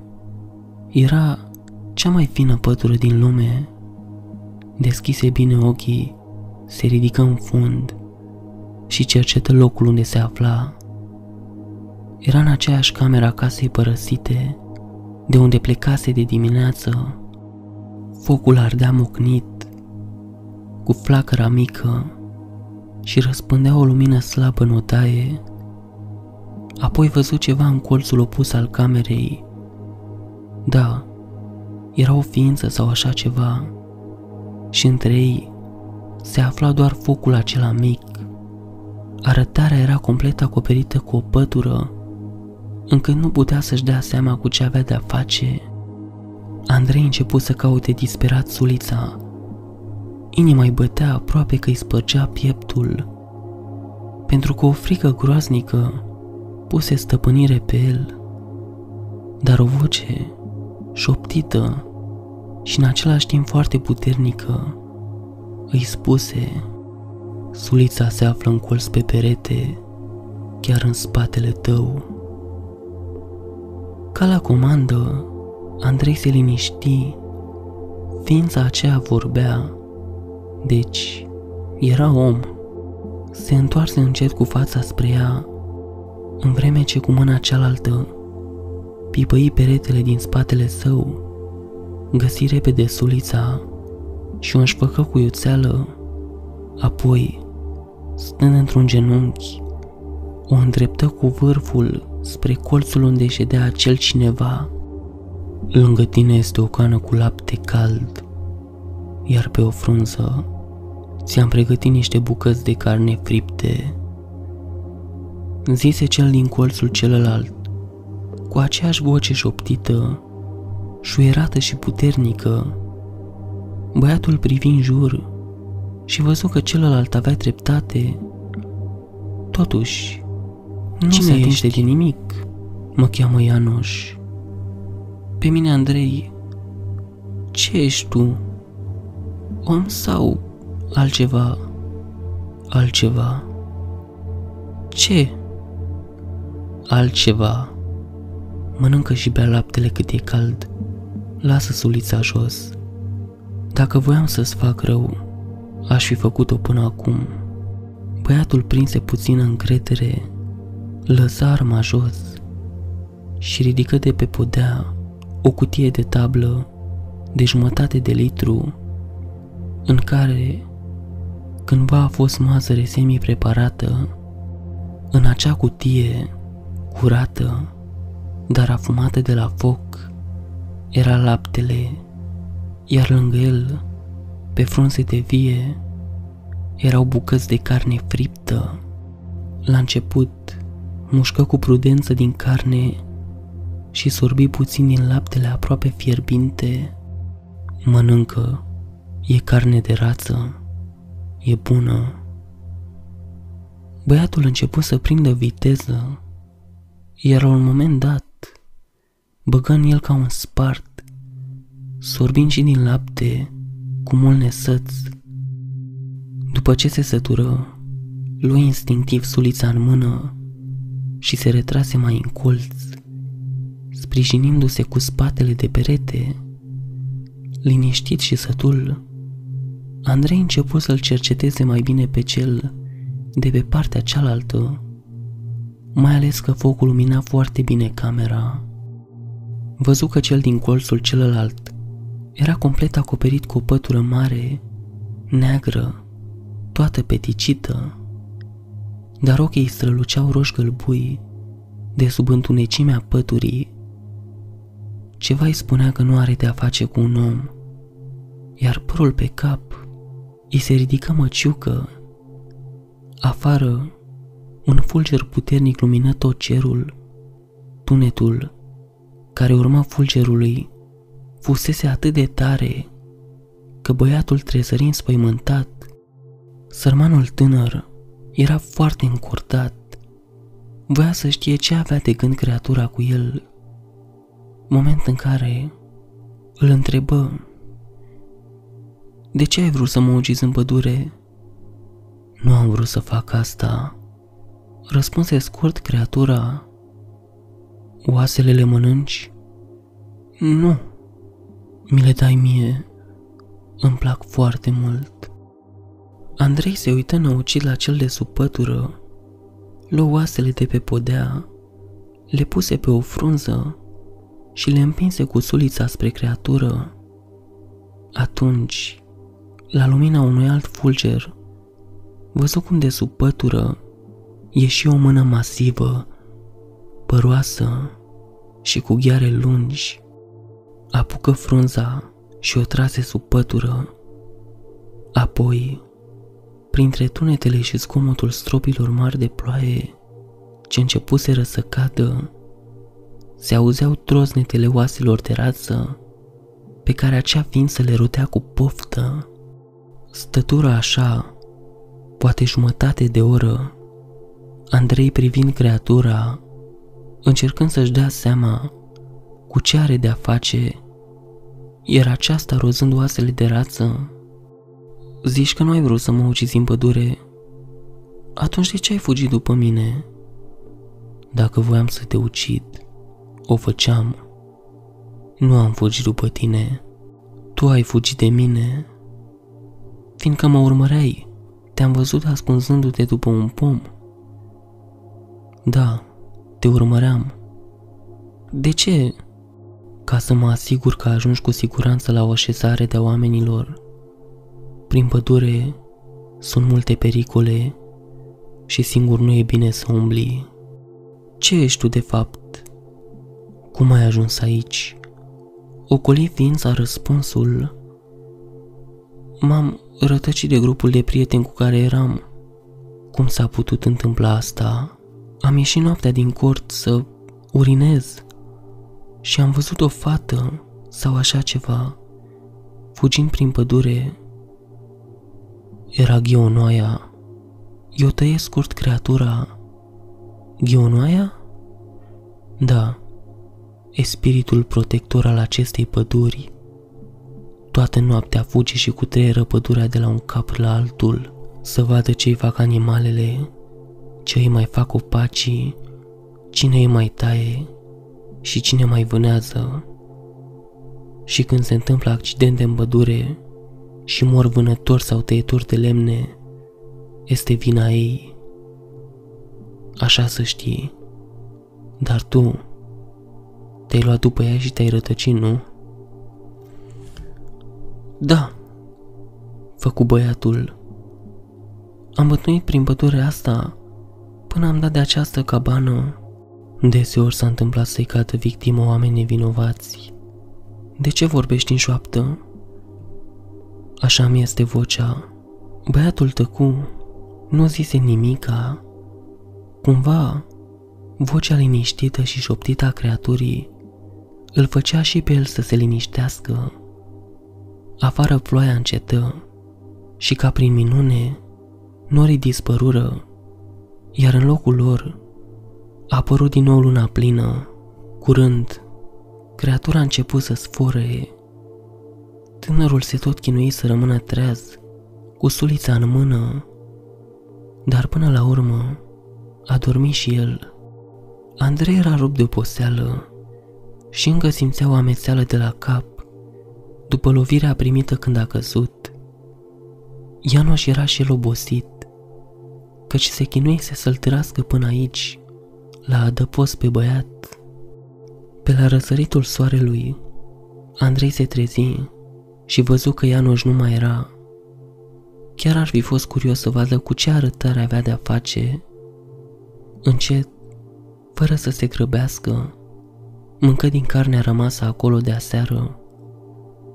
era cea mai fină pătură din lume. Deschise bine ochii, se ridică în fund și cercetă locul unde se afla. Era în aceeași cameră a casei părăsite, de unde plecase de dimineață. Focul ardea mocnit, cu flacăra mică și răspândea o lumină slabă în odaie. Apoi văzu ceva în colțul opus al camerei. Da, era o ființă sau așa ceva și între ei se afla doar focul acela mic. Arătarea era complet acoperită cu o pătură, încât nu putea să-și dea seama cu ce avea de-a face. Andrei început să caute disperat sulița. Inima îi bătea aproape că îi spărgea pieptul, pentru că o frică groaznică puse stăpânire pe el. Dar o voce șoptită și în același timp foarte puternică îi spuse Sulița se află în colț pe perete, chiar în spatele tău. Ca la comandă, Andrei se liniști. Ființa aceea vorbea, deci era om. Se întoarse încet cu fața spre ea, în vreme ce cu mâna cealaltă pipăi peretele din spatele său, găsi repede sulița și o înșfăcă cu iuțeală, apoi, stând într-un genunchi, o îndreptă cu vârful spre colțul unde ședea acel cineva. Lângă tine este o cană cu lapte cald, iar pe o frunză ți-am pregătit niște bucăți de carne fripte. Zise cel din colțul celălalt, cu aceeași voce șoptită, șuierată și puternică. Băiatul privi în jur și văzu că celălalt avea dreptate. Totuși, nu Cine se atinge de nimic, mă cheamă Ianoș. Pe mine, Andrei, ce ești tu? Om sau altceva? Altceva? Ce? Altceva. Mănâncă și bea laptele cât e cald. Lasă sulița jos. Dacă voiam să-ți fac rău, aș fi făcut-o până acum. Băiatul prinse puțină încredere, lăsa arma jos și ridică de pe podea o cutie de tablă de jumătate de litru în care cândva a fost mazăre semi-preparată. În acea cutie curată, dar afumată de la foc, era laptele, iar lângă el, pe frunze de vie, erau bucăți de carne friptă. La început, mușcă cu prudență din carne și sorbi puțin din laptele aproape fierbinte. Mănâncă, e carne de rață, e bună. Băiatul început să prindă viteză, iar la un moment dat, băgă în el ca un spart, sorbind și din lapte cu mult nesăț. După ce se sătură, lui instinctiv sulița în mână și se retrase mai în colț, sprijinindu-se cu spatele de perete. Liniștit și sătul, Andrei început să-l cerceteze mai bine pe cel de pe partea cealaltă, mai ales că focul lumina foarte bine camera. Văzu că cel din colțul celălalt Era complet acoperit cu o pătură mare, neagră, toată peticită, dar ochii străluceau roș gălbui de sub întunecimea păturii. Ceva îi spunea că nu are de a face cu un om, iar părul pe cap îi se ridică măciucă. Afară, un fulger puternic lumină tot cerul. Tunetul, care urma fulgerului, fusese atât de tare că băiatul trezări înspăimântat. Sărmanul tânăr era foarte încurtat. Voia să știe ce avea de gând creatura cu el. Moment în care îl întrebă De ce ai vrut să mă ucizi în pădure? Nu am vrut să fac asta. Răspunse scurt creatura. Oasele le mănânci? Nu. Mi le dai mie. Îmi plac foarte mult. Andrei se uită năucit la cel de sub pătură, luă oasele de pe podea, le puse pe o frunză și le împinse cu sulița spre creatură. Atunci, la lumina unui alt fulger, văzu cum de sub pătură ieși o mână masivă, păroasă și cu ghiare lungi. Apucă frunza și o trase sub pătură. Apoi, printre tunetele și zgomotul stropilor mari de ploaie ce începuseră să cadă, se auzeau troznetele oaselor de rață pe care acea ființă le rotea cu poftă. Stătura așa, poate jumătate de oră, Andrei privind creatura, încercând să-și dea seama cu ce are de-a face, era aceasta rozând oasele de rață Zici că nu ai vrut să mă ucizi în pădure. Atunci de ce ai fugit după mine? Dacă voiam să te ucid, o făceam. Nu am fugit după tine. Tu ai fugit de mine. Fiindcă mă urmăreai, te-am văzut ascunzându-te după un pom. Da, te urmăream. De ce? Ca să mă asigur că ajungi cu siguranță la o așezare de oamenilor prin pădure sunt multe pericole și singur nu e bine să umbli. Ce ești tu de fapt? Cum ai ajuns aici? Ocoli ființa răspunsul. M-am rătăcit de grupul de prieteni cu care eram. Cum s-a putut întâmpla asta? Am ieșit noaptea din cort să urinez și am văzut o fată sau așa ceva, fugind prin pădure era ghionoaia. Eu tăie scurt creatura. Ghionoaia? Da, e spiritul protector al acestei păduri. Toată noaptea fuge și cu trei pădurea de la un cap la altul să vadă ce-i fac animalele, ce îi mai fac copacii, cine îi mai taie și cine mai vânează. Și când se întâmplă accidente în pădure, și mor vânători sau tăietori de lemne, este vina ei. Așa să știi. Dar tu te-ai luat după ea și te-ai rătăcit, nu? Da, făcu băiatul. Am bătuit prin pădurea asta până am dat de această cabană. Deseori s-a întâmplat să-i cadă victimă oameni nevinovați. De ce vorbești în șoaptă? Așa mi este vocea. Băiatul tăcu, nu zise nimica. Cumva, vocea liniștită și șoptită a creaturii îl făcea și pe el să se liniștească. Afară ploaia încetă și ca prin minune, norii dispărură, iar în locul lor a apărut din nou luna plină. Curând, creatura a început să sfore Tânărul se tot chinui să rămână treaz, cu sulița în mână, dar până la urmă a dormit și el. Andrei era rupt de poseală și încă simțea o amețeală de la cap după lovirea primită când a căzut. Ianoș era și el obosit, căci se chinuise să-l trască până aici, la adăpost pe băiat. Pe la răsăritul soarelui, Andrei se trezi și văzu că Ianoș nu mai era. Chiar ar fi fost curios să vadă cu ce arătare avea de-a face. Încet, fără să se grăbească, mâncă din carnea rămasă acolo de aseară,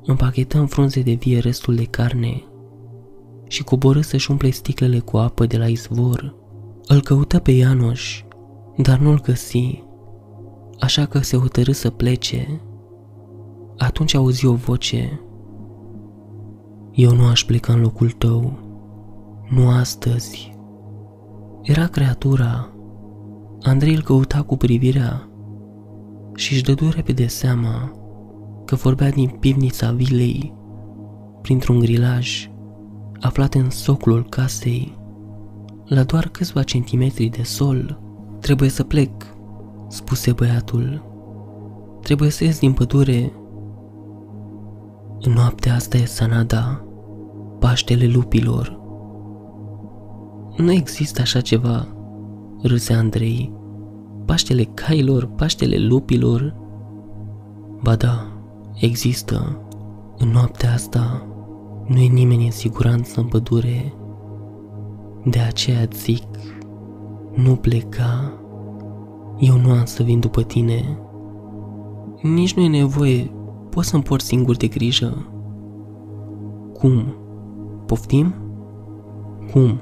împachetă în frunze de vie restul de carne și coborâ să-și umple sticlele cu apă de la izvor. Îl căută pe Ianoș, dar nu-l găsi, așa că se hotărâ să plece. Atunci auzi o voce. Eu nu aș pleca în locul tău, nu astăzi. Era creatura. Andrei îl căuta cu privirea și își dădu repede seama că vorbea din pivnița vilei, printr-un grilaj aflat în soclul casei, la doar câțiva centimetri de sol. Trebuie să plec, spuse băiatul. Trebuie să ies din pădure. În noaptea asta e Sanada, Paștele lupilor. Nu există așa ceva, râse Andrei. Paștele cailor, Paștele lupilor. Ba da, există. În noaptea asta nu e nimeni în siguranță în pădure. De aceea zic, nu pleca. Eu nu am să vin după tine. Nici nu e nevoie, poți să-mi porți singur de grijă. Cum? Poftim? Cum?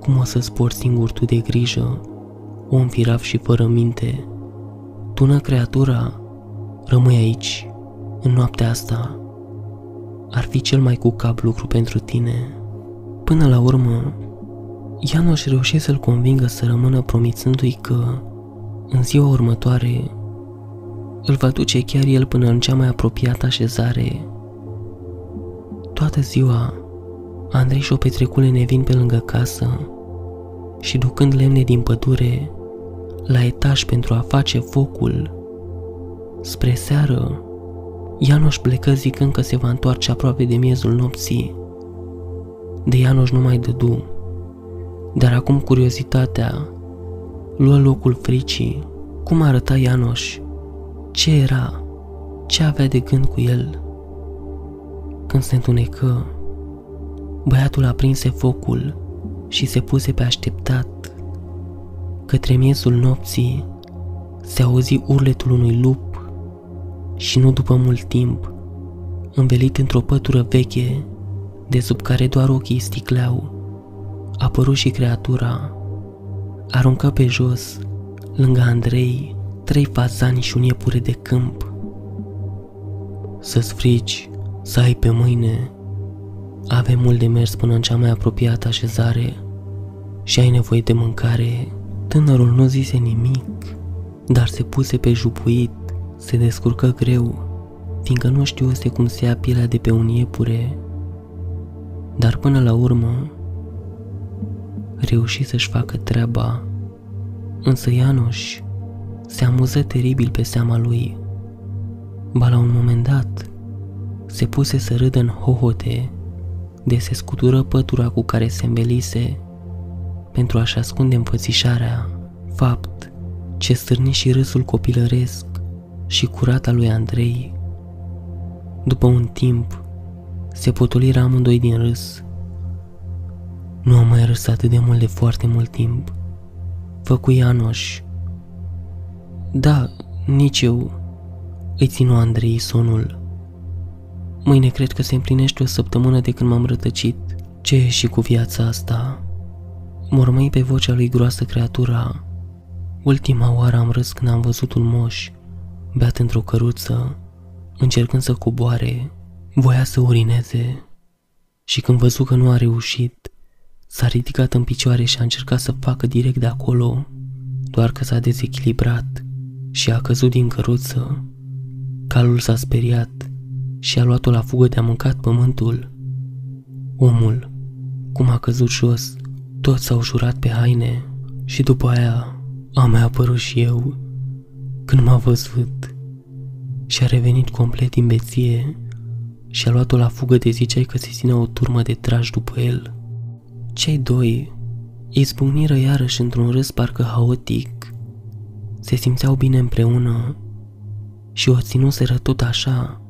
Cum o să-ți porți singur tu de grijă? Om firav și fără minte. Tună creatura, rămâi aici, în noaptea asta. Ar fi cel mai cu cap lucru pentru tine. Până la urmă, Ianoș reuși să-l convingă să rămână promițându-i că, în ziua următoare, îl va duce chiar el până în cea mai apropiată așezare. Toată ziua, Andrei și-o petrecule nevin pe lângă casă și ducând lemne din pădure la etaj pentru a face focul. Spre seară, Ianoș plecă zicând că se va întoarce aproape de miezul nopții. De Ianoș nu mai dădu, dar acum curiozitatea luă locul fricii. Cum arăta Ianoș? Ce era? Ce avea de gând cu el? Când se întunecă, băiatul aprinse focul și se puse pe așteptat. Către miezul nopții se auzi urletul unui lup și nu după mult timp, învelit într-o pătură veche, de sub care doar ochii sticleau, apărut și creatura. Aruncă pe jos, lângă Andrei, trei fazani și un iepure de câmp. Să-ți frici, să ai pe mâine. Avem mult de mers până în cea mai apropiată așezare și ai nevoie de mâncare. Tânărul nu zise nimic, dar se puse pe jupuit, se descurcă greu, fiindcă nu știuse cum se ia pielea de pe un iepure. Dar până la urmă, reuși să-și facă treaba. Însă Ianoș se amuză teribil pe seama lui. Ba la un moment dat, se puse să râdă în hohote de se scutură pătura cu care se învelise pentru a-și ascunde înfățișarea, fapt ce stârni și râsul copilăresc și curat al lui Andrei. După un timp, se potoliră amândoi din râs. Nu am mai râs atât de mult de foarte mult timp. Făcu Ianoș. Da, nici eu. Îi ținu Andrei sonul. Mâine cred că se împlinește o săptămână de când m-am rătăcit. Ce e și cu viața asta? Mormăi pe vocea lui groasă creatura. Ultima oară am râs când am văzut un moș, beat într-o căruță, încercând să coboare, voia să urineze. Și când văzu că nu a reușit, s-a ridicat în picioare și a încercat să facă direct de acolo, doar că s-a dezechilibrat și a căzut din căruță. Calul s-a speriat și a luat-o la fugă de a mâncat pământul. Omul, cum a căzut jos, toți s-au jurat pe haine și după aia am mai apărut și eu când m-a văzut și a revenit complet din beție și a luat-o la fugă de ziceai că se ținea o turmă de trași după el. Cei doi izbucniră iarăși într-un râs parcă haotic. Se simțeau bine împreună și o ținuseră tot așa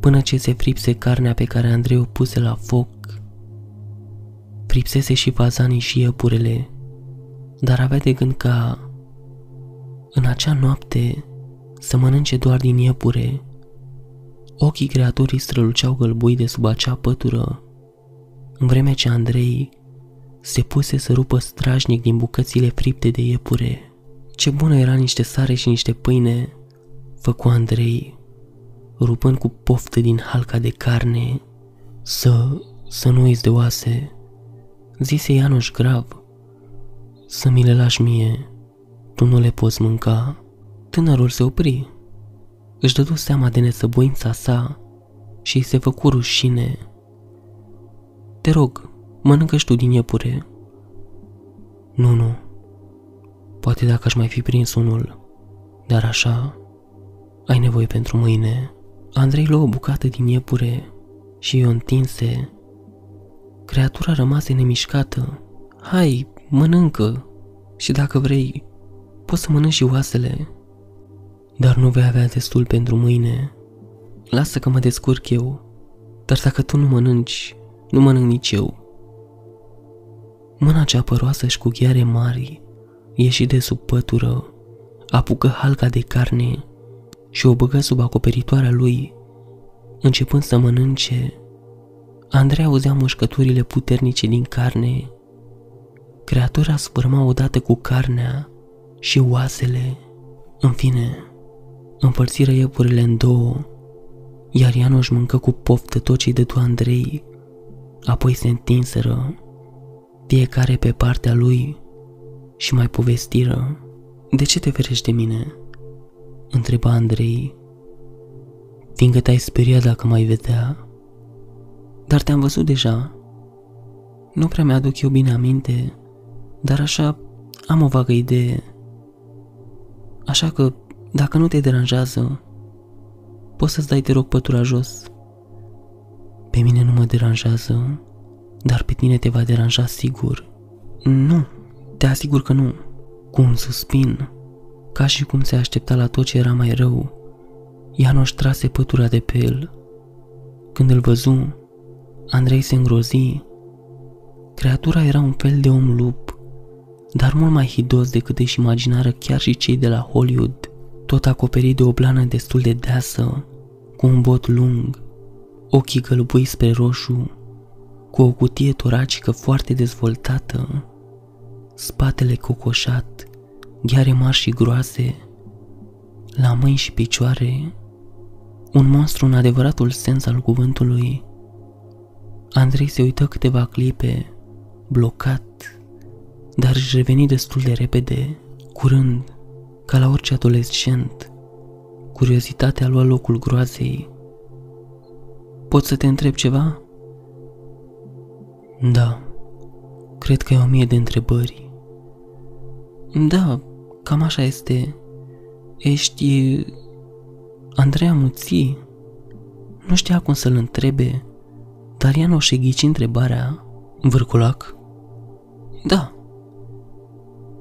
până ce se fripse carnea pe care Andrei o puse la foc. Fripsese și fazanii și iepurele, dar avea de gând ca în acea noapte să mănânce doar din iepure. Ochii creaturii străluceau gălbui de sub acea pătură, în vreme ce Andrei se puse să rupă strajnic din bucățile fripte de iepure. Ce bună era niște sare și niște pâine, făcu Andrei, rupând cu poftă din halca de carne, să, să nu uiți de oase. Zise Ianuș grav, să mi le lași mie, tu nu le poți mânca. Tânărul se opri, își dădu seama de nesăbuința sa și se făcu rușine. Te rog, mănâncă tu din iepure. Nu, nu. Poate dacă aș mai fi prins unul, dar așa, ai nevoie pentru mâine. Andrei luă o bucată din iepure și o întinse. Creatura rămase nemișcată. Hai, mănâncă și dacă vrei, poți să mănânci și oasele. Dar nu vei avea destul pentru mâine. Lasă că mă descurc eu, dar dacă tu nu mănânci, nu mănânc nici eu. Mâna cea păroasă și cu ghiare mari ieși de sub pătură, apucă halca de carne și o băgă sub acoperitoarea lui, începând să mănânce. Andrei auzea mușcăturile puternice din carne. Creatura sfârma odată cu carnea și oasele. În fine, împărțiră iepurile în două, iar Ianoș mâncă cu poftă tot ce-i dădu Andrei, apoi se întinseră, fiecare pe partea lui, și mai povestiră. De ce te ferești de mine? Întreba Andrei, fiindcă te-ai speriat dacă mai vedea. Dar te-am văzut deja. Nu prea mi-aduc eu bine aminte, dar așa am o vagă idee. Așa că, dacă nu te deranjează, poți să-ți dai, te rog, pătura jos. Pe mine nu mă deranjează, dar pe tine te va deranja sigur. Nu, te asigur că nu. Cu un suspin, ca și cum se aștepta la tot ce era mai rău, Ianoș trase pătura de pe el. Când îl văzu, Andrei se îngrozi. Creatura era un fel de om lup, dar mult mai hidos decât își imaginară chiar și cei de la Hollywood, tot acoperit de o blană destul de deasă, cu un bot lung, ochii gălbui spre roșu, cu o cutie toracică foarte dezvoltată, spatele cocoșat, gheare mari și groase, la mâini și picioare, un monstru în adevăratul sens al cuvântului. Andrei se uită câteva clipe, blocat, dar își reveni destul de repede, curând, ca la orice adolescent. Curiozitatea lua locul groazei. Pot să te întreb ceva? Da, cred că e o mie de întrebări. Da, cam așa este. Ești... Andreea Muții. Nu știa cum să-l întrebe, dar ea nu și ghici întrebarea. Vârculac? Da.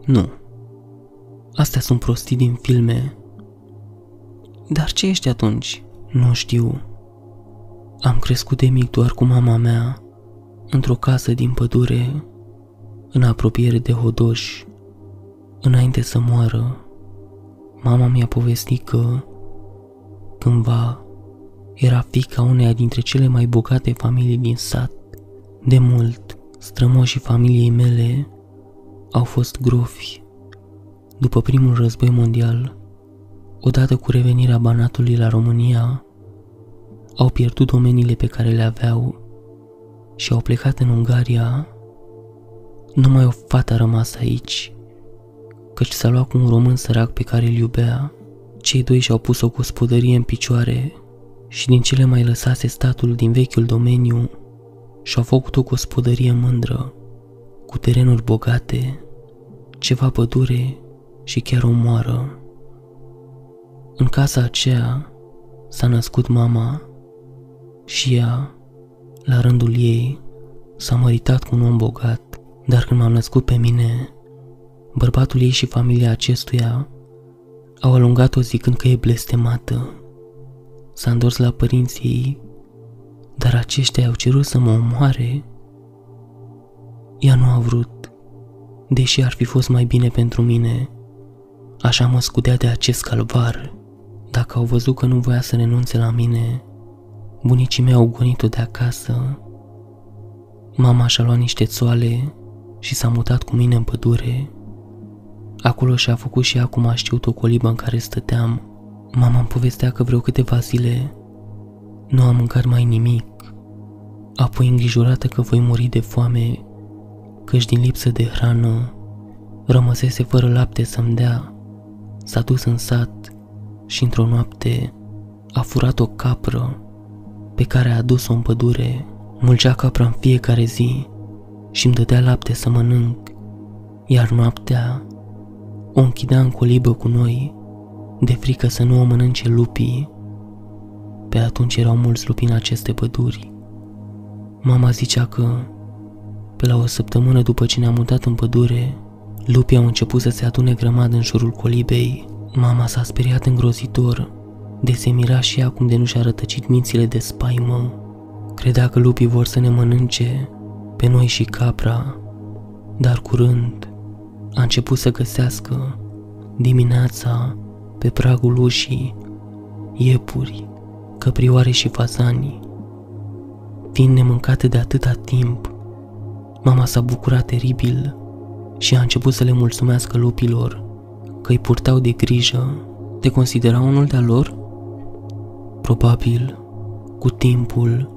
Nu. Astea sunt prostii din filme. Dar ce ești atunci? Nu știu. Am crescut de mic doar cu mama mea, într-o casă din pădure, în apropiere de Hodoș. Înainte să moară, mama mi-a povestit că cândva era fica uneia dintre cele mai bogate familii din sat. De mult, strămoșii familiei mele au fost grofi. După primul război mondial, odată cu revenirea Banatului la România, au pierdut domeniile pe care le aveau și au plecat în Ungaria. Numai o fată a rămas aici căci s-a luat cu un român sărac pe care îl iubea. Cei doi și-au pus o gospodărie în picioare și din cele mai lăsase statul din vechiul domeniu și-au făcut o gospodărie mândră, cu terenuri bogate, ceva pădure și chiar o moară. În casa aceea s-a născut mama și ea, la rândul ei, s-a măritat cu un om bogat, dar când m-am născut pe mine, Bărbatul ei și familia acestuia au alungat-o zicând că e blestemată. s-a întors la părinții ei, dar aceștia au cerut să mă omoare. Ea nu a vrut, deși ar fi fost mai bine pentru mine. Așa mă scudea de acest calvar. Dacă au văzut că nu voia să renunțe la mine, bunicii mei au gonit-o de acasă. Mama și-a luat niște țoale și s-a mutat cu mine în pădure. Acolo și-a făcut și ea cum a știut o colibă în care stăteam. Mama îmi povestea că vreo câteva zile nu am mâncat mai nimic. Apoi îngrijorată că voi muri de foame, căci din lipsă de hrană rămăsese fără lapte să-mi dea. S-a dus în sat și într-o noapte a furat o capră pe care a adus-o în pădure. Mulgea capra în fiecare zi și îmi dădea lapte să mănânc, iar noaptea o închidea în colibă cu noi, de frică să nu o mănânce lupii. Pe atunci erau mulți lupi în aceste păduri. Mama zicea că, pe la o săptămână după ce ne-am mutat în pădure, lupii au început să se adune grămadă în jurul colibei. Mama s-a speriat îngrozitor, de se mira și ea cum de nu și-a rătăcit mințile de spaimă. Credea că lupii vor să ne mănânce pe noi și capra, dar curând a început să găsească dimineața pe pragul ușii iepuri, căprioare și fazani. Fiind nemâncate de atâta timp, mama s-a bucurat teribil și a început să le mulțumească lupilor că îi purtau de grijă. Te considera unul de-a lor? Probabil, cu timpul,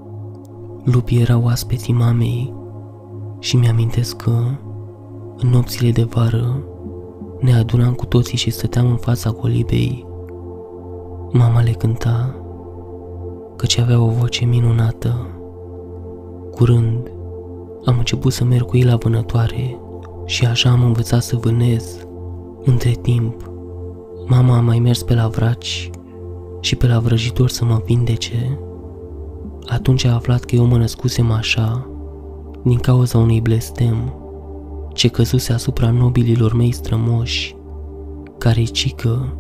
lupii erau aspeții mamei și mi-amintesc că, în nopțile de vară, ne adunam cu toții și stăteam în fața colibei. Mama le cânta, căci avea o voce minunată. Curând, am început să merg cu ei la vânătoare și așa am învățat să vânez. Între timp, mama a mai mers pe la vraci și pe la vrăjitor să mă vindece. Atunci a aflat că eu mă născusem așa, din cauza unui blestem ce căzuse asupra nobililor mei strămoși, care cică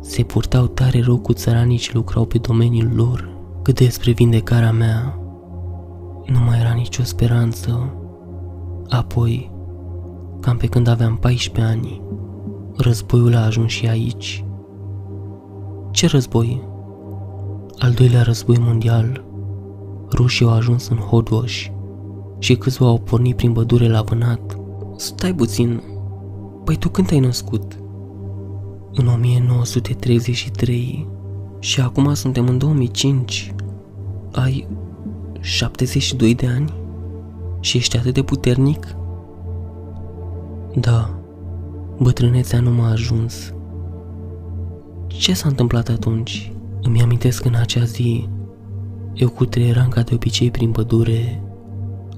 se purtau tare rău cu țăranii ce lucrau pe domeniul lor. Cât despre vindecarea mea, nu mai era nicio speranță. Apoi, cam pe când aveam 14 ani, războiul a ajuns și aici. Ce război? Al doilea război mondial. Rușii au ajuns în Hodoș și câțiva au pornit prin pădure la vânat. Stai puțin, păi tu când ai născut? În 1933 și acum suntem în 2005. Ai 72 de ani? Și ești atât de puternic? Da, bătrânețea nu m-a ajuns. Ce s-a întâmplat atunci? Îmi amintesc în acea zi, eu cu eram ca de obicei prin pădure.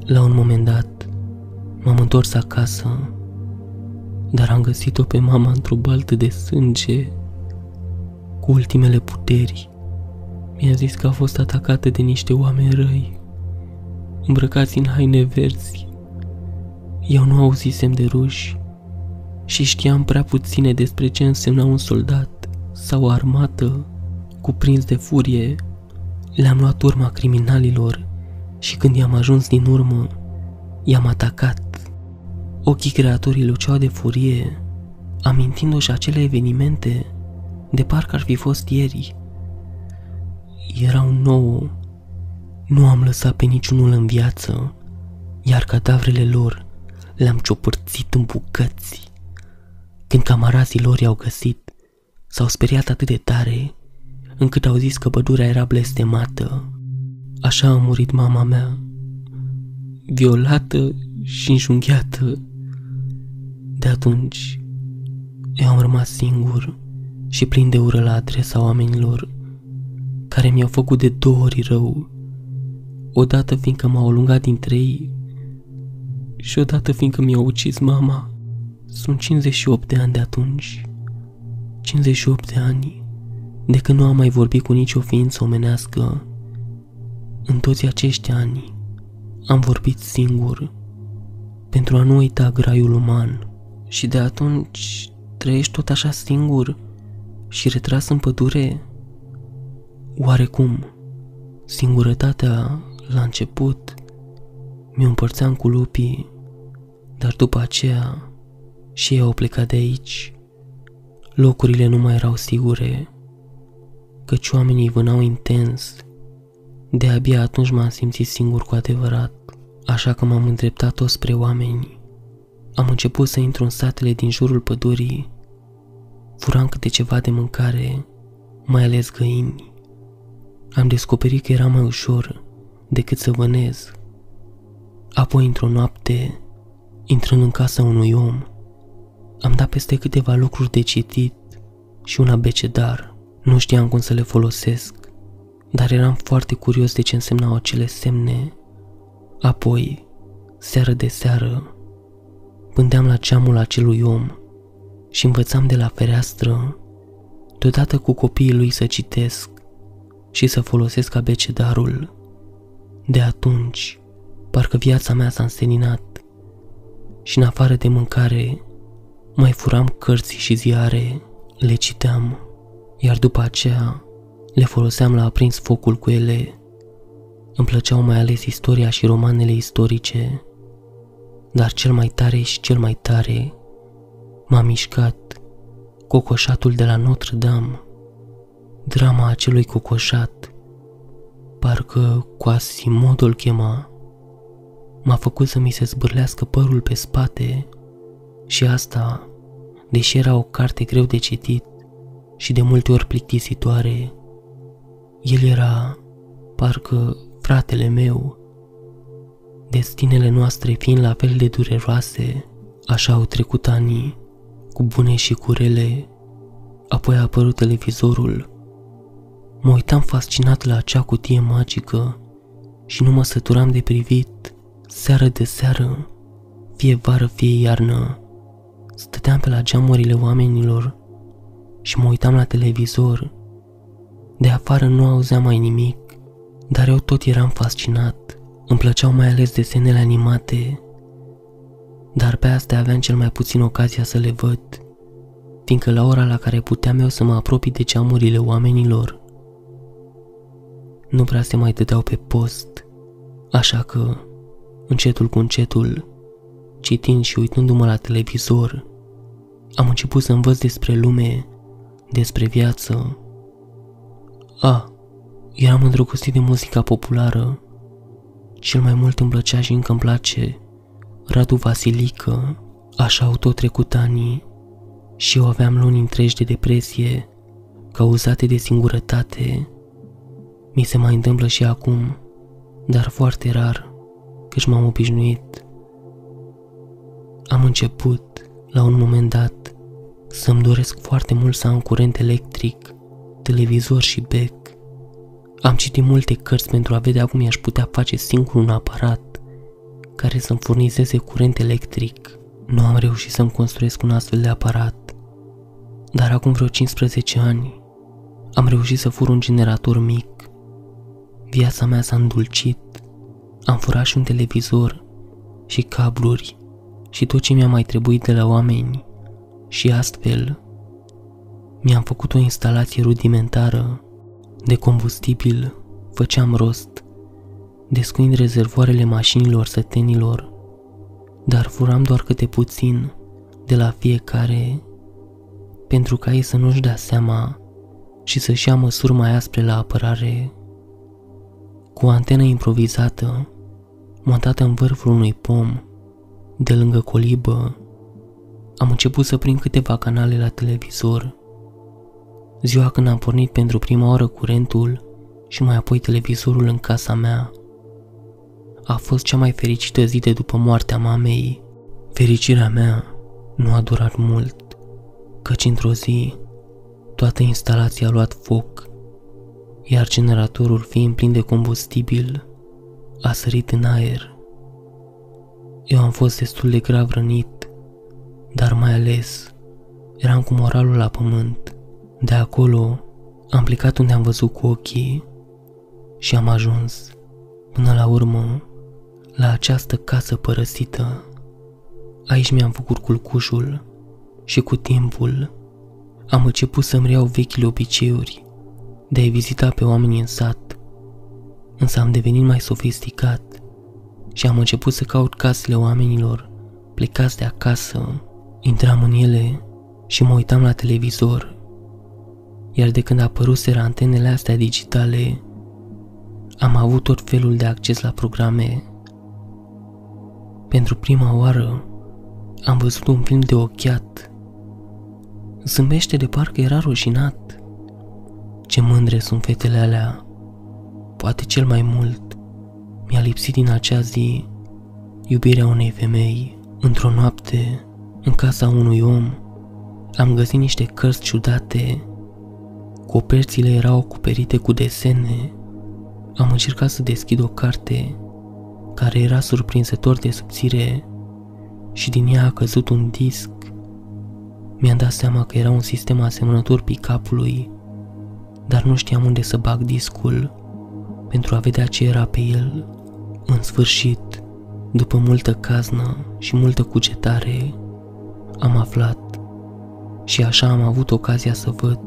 La un moment dat, m-am întors acasă, dar am găsit-o pe mama într-o baltă de sânge, cu ultimele puteri. Mi-a zis că a fost atacată de niște oameni răi, îmbrăcați în haine verzi. Eu nu auzisem de ruși și știam prea puține despre ce însemna un soldat sau o armată cuprins de furie. Le-am luat urma criminalilor și când i-am ajuns din urmă, i-am atacat. Ochii creatorii luceau de furie, amintindu-și acele evenimente de parcă ar fi fost ieri. Erau nouă, nu am lăsat pe niciunul în viață, iar cadavrele lor le-am ciopărțit în bucăți. Când camarazii lor i-au găsit, s-au speriat atât de tare, încât au zis că pădurea era blestemată. Așa a murit mama mea, violată și înjunghiată. De atunci, eu am rămas singur și plin de ură la adresa oamenilor care mi-au făcut de două ori rău. Odată fiindcă m-au alungat dintre ei și odată fiindcă mi-au ucis mama. Sunt 58 de ani de atunci. 58 de ani de când nu am mai vorbit cu nicio ființă omenească. În toți acești ani am vorbit singur pentru a nu uita graiul uman și de atunci trăiești tot așa singur și retras în pădure? Oarecum, singurătatea la început mi împărțeam cu lupii, dar după aceea și ei au plecat de aici. Locurile nu mai erau sigure, căci oamenii vânau intens. De-abia atunci m-am simțit singur cu adevărat, așa că m-am îndreptat-o spre oameni. Am început să intru în satele din jurul pădurii. Furam câte ceva de mâncare, mai ales găini. Am descoperit că era mai ușor decât să vânez. Apoi, într-o noapte, intrând în casa unui om, am dat peste câteva lucruri de citit și un abecedar. Nu știam cum să le folosesc, dar eram foarte curios de ce însemnau acele semne. Apoi, seară de seară, pândeam la ceamul acelui om și învățam de la fereastră, deodată cu copiii lui să citesc și să folosesc abecedarul. De atunci, parcă viața mea s-a înseninat și în afară de mâncare, mai furam cărți și ziare, le citeam, iar după aceea le foloseam la aprins focul cu ele. Îmi plăceau mai ales istoria și romanele istorice, dar cel mai tare și cel mai tare m-a mișcat cocoșatul de la Notre-Dame. Drama acelui cocoșat, parcă Quasimodo îl chema, m-a făcut să mi se zbârlească părul pe spate și asta, deși era o carte greu de citit și de multe ori plictisitoare, el era parcă fratele meu. Destinele noastre fiind la fel de dureroase, așa au trecut anii, cu bune și cu rele. Apoi a apărut televizorul. Mă uitam fascinat la acea cutie magică și nu mă săturam de privit, seară de seară, fie vară, fie iarnă. Stăteam pe la geamurile oamenilor și mă uitam la televizor. De afară nu auzeam mai nimic, dar eu tot eram fascinat. Îmi plăceau mai ales desenele animate, dar pe astea aveam cel mai puțin ocazia să le văd, fiindcă la ora la care puteam eu să mă apropii de geamurile oamenilor, nu prea se mai dădeau pe post, așa că, încetul cu încetul, citind și uitându-mă la televizor, am început să învăț despre lume, despre viață. A, eram îndrăgostit de muzica populară. Cel mai mult îmi plăcea și încă îmi place Radu Vasilică, așa au tot trecut anii și eu aveam luni întregi de depresie cauzate de singurătate. Mi se mai întâmplă și acum, dar foarte rar, căci m-am obișnuit. Am început, la un moment dat, să-mi doresc foarte mult să am curent electric, televizor și bec. Am citit multe cărți pentru a vedea cum i-aș putea face singur un aparat care să-mi furnizeze curent electric. Nu am reușit să-mi construiesc un astfel de aparat, dar acum vreo 15 ani am reușit să fur un generator mic. Viața mea s-a îndulcit, am furat și un televizor și cabluri și tot ce mi-a mai trebuit de la oameni și astfel mi-am făcut o instalație rudimentară de combustibil, făceam rost, descuind rezervoarele mașinilor sătenilor, dar furam doar câte puțin de la fiecare pentru ca ei să nu-și dea seama și să-și ia măsuri mai aspre la apărare. Cu o antenă improvizată, montată în vârful unui pom, de lângă colibă, am început să prind câteva canale la televizor. Ziua când am pornit pentru prima oară curentul și mai apoi televizorul în casa mea, a fost cea mai fericită zi de după moartea mamei. Fericirea mea nu a durat mult, căci într-o zi toată instalația a luat foc, iar generatorul fiind plin de combustibil, a sărit în aer. Eu am fost destul de grav rănit dar mai ales eram cu moralul la pământ. De acolo am plecat unde am văzut cu ochii și am ajuns, până la urmă, la această casă părăsită. Aici mi-am făcut culcușul și cu timpul am început să-mi reiau vechile obiceiuri, de a vizita pe oamenii în sat, însă am devenit mai sofisticat și am început să caut casele oamenilor plecați de acasă. Intram în ele și mă uitam la televizor, iar de când apăruseră antenele astea digitale, am avut tot felul de acces la programe. Pentru prima oară am văzut un film de ochiat. Zâmbește de parcă era rușinat. Ce mândre sunt fetele alea. Poate cel mai mult mi-a lipsit din acea zi iubirea unei femei. Într-o noapte, în casa unui om, am găsit niște cărți ciudate. Coperțile erau acoperite cu desene. Am încercat să deschid o carte care era surprinzător de subțire și din ea a căzut un disc. Mi-am dat seama că era un sistem asemănător pick-up-ului, dar nu știam unde să bag discul pentru a vedea ce era pe el. În sfârșit, după multă caznă și multă cugetare, am aflat și așa am avut ocazia să văd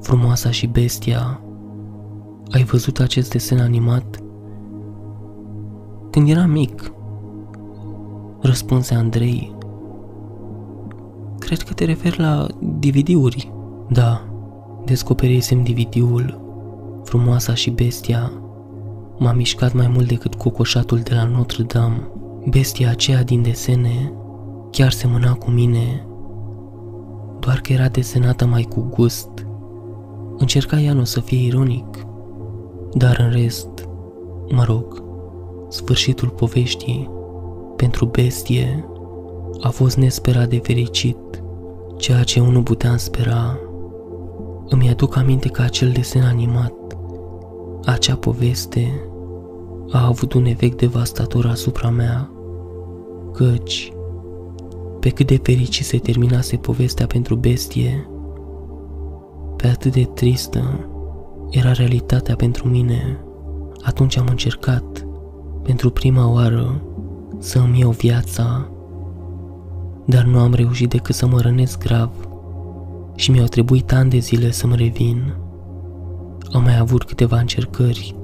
frumoasa și bestia. Ai văzut acest desen animat? Când eram mic, răspunse Andrei. Cred că te referi la DVD-uri. Da, descoperisem DVD-ul, frumoasa și bestia. M-a mișcat mai mult decât cocoșatul de la Notre-Dame. Bestia aceea din desene chiar semăna cu mine, doar că era desenată mai cu gust. Încerca ea nu să fie ironic, dar în rest, mă rog, sfârșitul poveștii pentru bestie a fost nesperat de fericit, ceea ce eu nu puteam spera. Îmi aduc aminte că acel desen animat, acea poveste, a avut un efect devastator asupra mea, căci, pe cât de fericit se terminase povestea pentru bestie, pe atât de tristă era realitatea pentru mine. Atunci am încercat, pentru prima oară, să îmi iau viața, dar nu am reușit decât să mă rănesc grav și mi-au trebuit ani de zile să-mi revin. Am mai avut câteva încercări,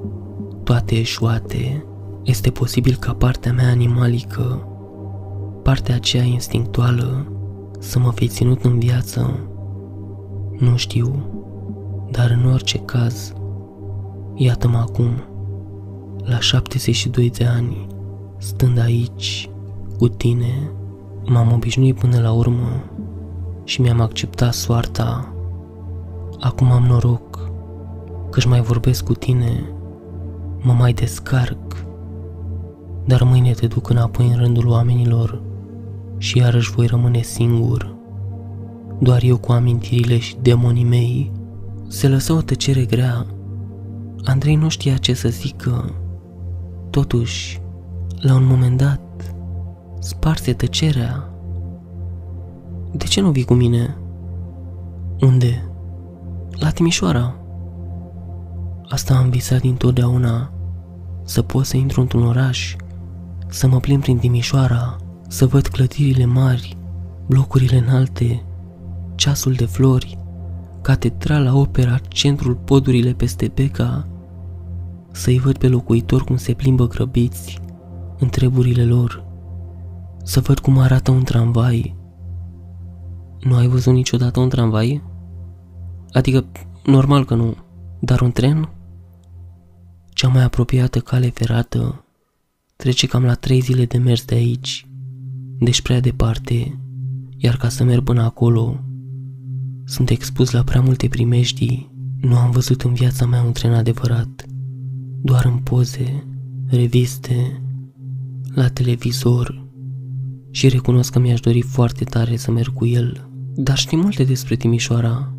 toate eșuate. Este posibil ca partea mea animalică, partea aceea instinctuală, să mă fi ținut în viață. Nu știu, dar în orice caz, iată-mă acum, la 72 de ani, Stând aici, cu tine, m-am obișnuit până la urmă și mi-am acceptat soarta. Acum am noroc că-și mai vorbesc cu tine, mă mai descarc, dar mâine te duc înapoi în rândul oamenilor și iarăși voi rămâne singur. Doar eu cu amintirile și demonii mei. Se lăsă o tăcere grea. Andrei nu știa ce să zică. Totuși, la un moment dat, sparse tăcerea. De ce nu vii cu mine? Unde? La Timișoara. Asta am visat dintotdeauna, să pot să intru într-un oraș, să mă plimb prin Timișoara, să văd clădirile mari, blocurile înalte, ceasul de flori, catedrala, opera, centrul, podurile peste Beca, să-i văd pe locuitori cum se plimbă grăbiți, întreburile lor, să văd cum arată un tramvai. Nu ai văzut niciodată un tramvai? Adică, normal că nu, dar un tren? Cea mai apropiată cale ferată trece cam la trei zile de mers de aici, deci prea departe, iar ca să merg până acolo, sunt expus la prea multe primejdii. Nu am văzut în viața mea un tren adevărat, doar în poze, reviste, la televizor și recunosc că mi-aș dori foarte tare să merg cu el. Dar știi multe despre Timișoara.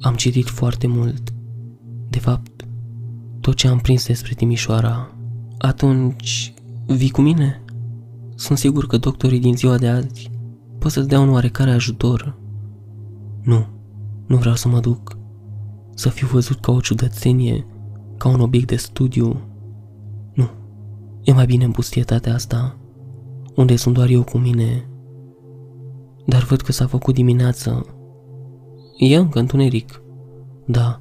Am citit foarte mult. De fapt, tot ce am prins despre Timișoara. Atunci, vii cu mine? Sunt sigur că doctorii din ziua de azi pot să-ți dea un oarecare ajutor. Nu, nu vreau să mă duc. Să fiu văzut ca o ciudățenie, ca un obiect de studiu. Nu, E mai bine în pustietatea asta, unde sunt doar eu cu mine. Dar văd că s-a făcut dimineață. E încă întuneric. Da,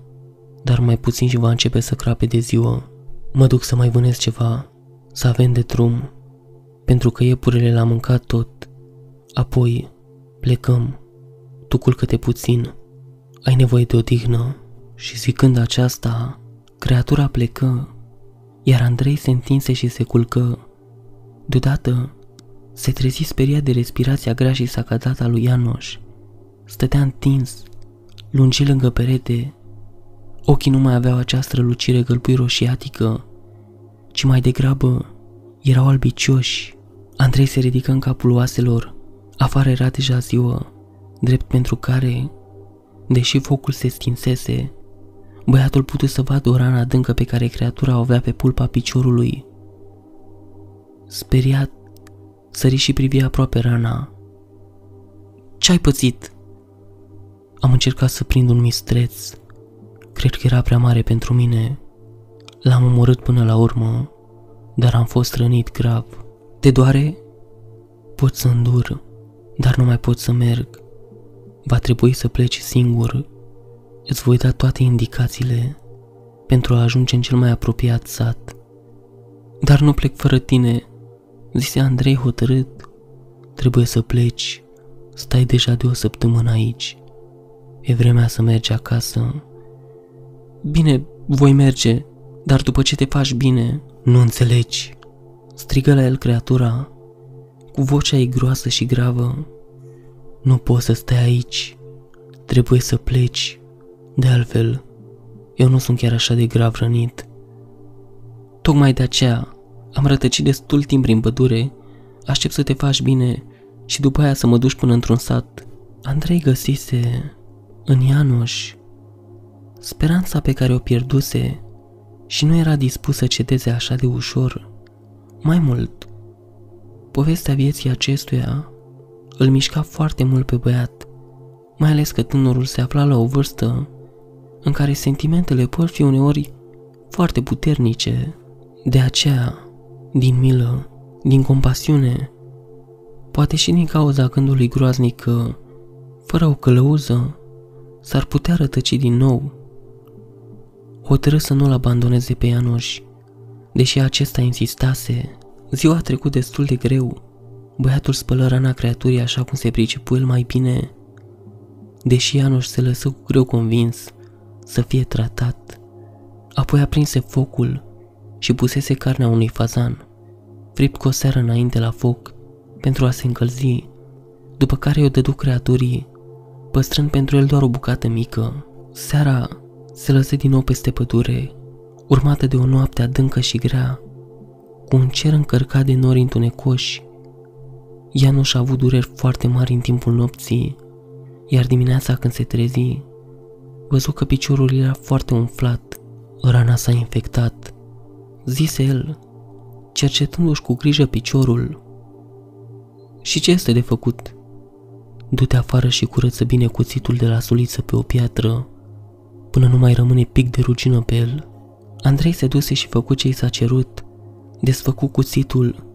dar mai puțin și va începe să crape de ziua. Mă duc să mai vânez ceva, să avem de drum, pentru că iepurele l-a mâncat tot. Apoi plecăm, tu culcă-te puțin, ai nevoie de odihnă. Și zicând aceasta, creatura plecă, iar Andrei se întinse și se culcă. Deodată se trezi speriat de respirația grea și sacatată a lui Ianoș. Stătea întins, lungi lângă perete. Ochii nu mai aveau acea strălucire gălpui roșiatică, ci mai degrabă erau albicioși. Andrei se ridică în capul oaselor. Afară era deja ziua, drept pentru care, deși focul se stinsese, băiatul putu să vadă o rană adâncă pe care creatura o avea pe pulpa piciorului. Speriat, sări și privi aproape rana. Ce-ai pățit? Am încercat să prind un mistreț. Cred că era prea mare pentru mine. L-am omorât până la urmă, dar am fost rănit grav. Te doare? Pot să îndur, dar nu mai pot să merg. Va trebui să pleci singur. Îți voi da toate indicațiile pentru a ajunge în cel mai apropiat sat. Dar nu plec fără tine, zise Andrei hotărât. Trebuie să pleci. Stai deja de o săptămână aici. E vremea să mergi acasă. Bine, voi merge, dar după ce te faci bine, nu înțelegi. Strigă la el creatura, cu vocea ei groasă și gravă. Nu poți să stai aici, trebuie să pleci. De altfel, eu nu sunt chiar așa de grav rănit. Tocmai de aceea am rătăcit destul timp prin pădure, aștept să te faci bine și după aia să mă duci până într-un sat. Andrei găsise în Ianoș speranța pe care o pierduse și nu era dispus să cedeze așa de ușor. Mai mult, povestea vieții acestuia îl mișca foarte mult pe băiat, mai ales că tânărul se afla la o vârstă în care sentimentele pot fi uneori foarte puternice. De aceea, din milă, din compasiune, poate și din cauza gândului groaznic că, fără o călăuză, s-ar putea rătăci din nou. Hotărâ să nu-l abandoneze pe Ianoș, deși acesta insistase. Ziua a trecut destul de greu. Băiatul spălă rana creaturii așa cum se pricepu el mai bine, deși Ianoș se lăsă cu greu convins să fie tratat. Apoi aprinse focul și pusese carnea unui fazan, fript cu o seară înainte la foc, pentru a se încălzi, după care o dădu creaturii, păstrând pentru el doar o bucată mică. Seara se lăsă din nou peste pădure, urmată de o noapte adâncă și grea, cu un cer încărcat de nori întunecoși. Ea nu și-a avut dureri foarte mari în timpul nopții, iar dimineața când se trezi, văzu că piciorul era foarte umflat, rana s-a infectat. Zise el, cercetându-și cu grijă piciorul. Și ce este de făcut? Du-te afară și curăță bine cuțitul de la suliță pe o piatră, până nu mai rămâne pic de rugină pe el. Andrei se duse și făcu ce i s-a cerut, desfăcu cuțitul,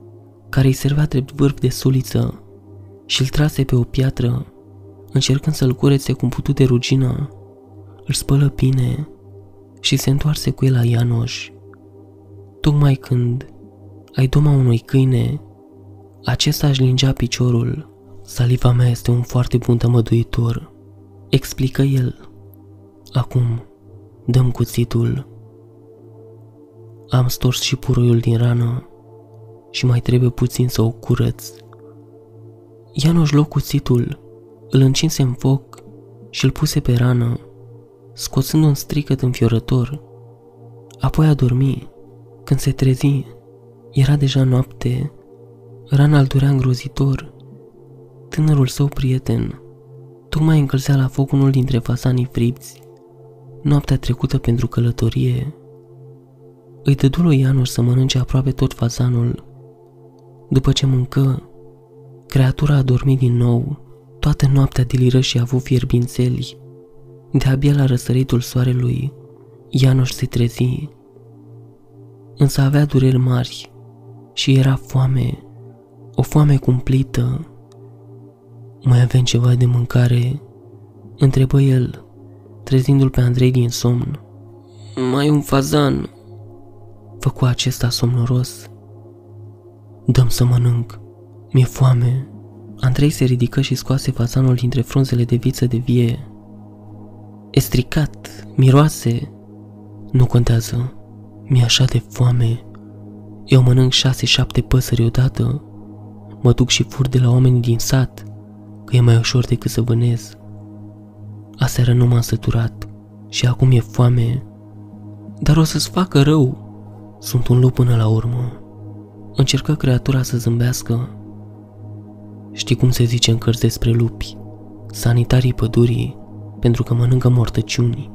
care îi servea drept vârf de suliță, și îl trase pe o piatră, încercând să-l curețe cum putut de rugină. Îl spălă bine și se întoarse cu el la Ianoș. Tocmai când ai doma unui câine, acesta își lingea piciorul. Saliva mea este un foarte bun tămăduitor, explică el. Acum, dăm cuțitul. Am stors și puroiul din rană și mai trebuie puțin să o curăț. Ianoș luă cuțitul, îl încinse în foc și îl puse pe rană, scoțând un stricăt înfiorător. Apoi a dormi. Când se trezi, era deja noapte. Rana îl durea îngrozitor. Tânărul său prieten tocmai încălzea la foc unul dintre fasanii fripți. Noaptea trecută pentru călătorie. Îi dădu lui Ianuș să mănânce aproape tot fazanul. După ce mâncă, creatura a dormit din nou. Toată noaptea deliră și a avut fierbințeli. De-abia la răsăritul soarelui, Ianuș se trezi. Însă avea dureri mari și era foame, o foame cumplită. Mai avem ceva de mâncare? Întrebă el, trezindu-l pe Andrei din somn. mai un fazan, făcu acesta somnoros. Dăm să mănânc, mi-e foame. Andrei se ridică și scoase fazanul dintre frunzele de viță de vie. E stricat, miroase. Nu contează, mi-e așa de foame. Eu mănânc șase-șapte păsări odată. Mă duc și fur de la oamenii din sat, că e mai ușor decât să vânez. Aseară nu m-am săturat și acum e foame. Dar o să-ți facă rău. Sunt un lup până la urmă. Încercă creatura să zâmbească. Știi cum se zice în cărți despre lupi? Sanitarii pădurii, pentru că mănâncă mortăciuni.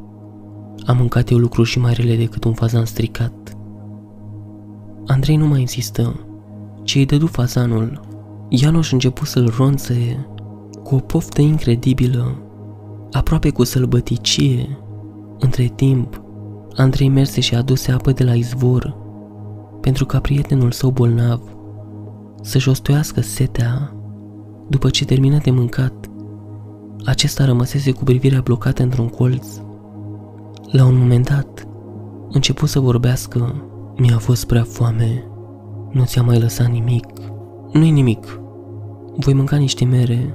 Am mâncat eu lucruri și mai rele decât un fazan stricat. Andrei nu mai insistă, ci îi dădu fazanul. Ianoș început să-l ronțe cu o poftă incredibilă, aproape cu sălbăticie. Între timp, Andrei merse și aduse apă de la izvor, pentru ca prietenul său bolnav să-și ostoiască setea după ce termină de mâncat. Acesta rămăsese cu privirea blocată într-un colț. La un moment dat, început să vorbească. Mi-a fost prea foame. Nu ți-a mai lăsat nimic. Nu-i nimic. Voi mânca niște mere.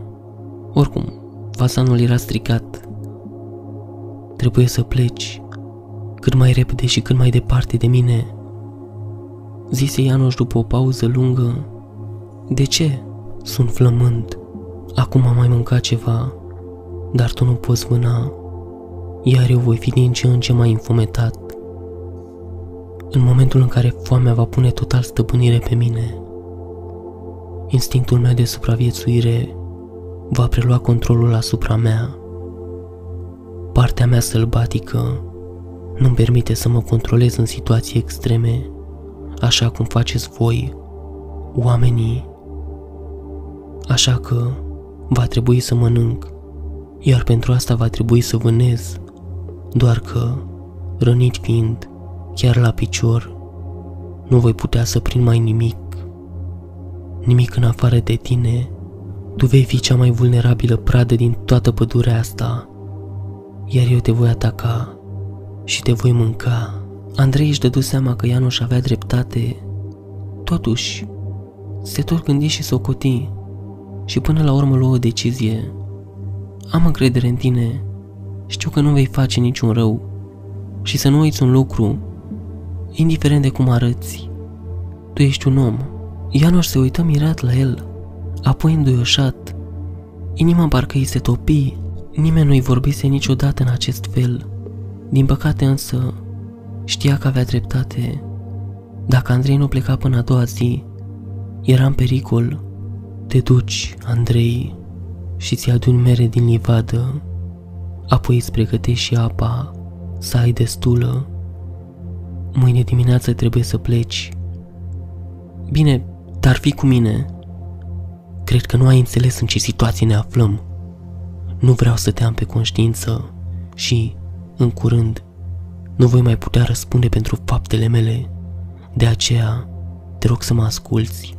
Oricum, fasanul era stricat. Trebuie să pleci cât mai repede și cât mai departe de mine. Zise Ianoș după o pauză lungă. De ce? Sunt flămând. Acum am mai mâncat ceva, dar tu nu poți vâna, iar eu voi fi din ce în ce mai înfometat. În momentul în care foamea va pune total stăpânire pe mine, instinctul meu de supraviețuire va prelua controlul asupra mea. Partea mea sălbatică nu-mi permite să mă controlez în situații extreme, așa cum faceți voi, oamenii. Așa că va trebui să mănânc, iar pentru asta va trebui să vânez, doar că, rănit fiind, chiar la picior, nu voi putea să prind mai nimic. Nimic în afară de tine, tu vei fi cea mai vulnerabilă pradă din toată pădurea asta, iar eu te voi ataca și te voi mânca. Andrei își dădu seama că Ianuș avea dreptate. Totuși, se tot gândi și socoti și până la urmă luă o decizie. Am încredere în tine, știu că nu vei face niciun rău și să nu uiți un lucru, indiferent de cum arăți. Tu ești un om. Ianuș se uită mirat la el, apoi înduioșat. Inima parcă îi se topi, nimeni nu-i vorbise niciodată în acest fel. Din păcate însă, știa că avea dreptate. Dacă Andrei nu pleca până a doua zi, era în pericol. Te duci, Andrei, și ți aduni mere din livadă, apoi îți pregătești și apa, să ai destulă. Mâine dimineață trebuie să pleci. Bine, dar fi cu mine. Cred că nu ai înțeles în ce situație ne aflăm. Nu vreau să te am pe conștiință și în curând, nu voi mai putea răspunde pentru faptele mele. De aceea, te rog să mă asculți.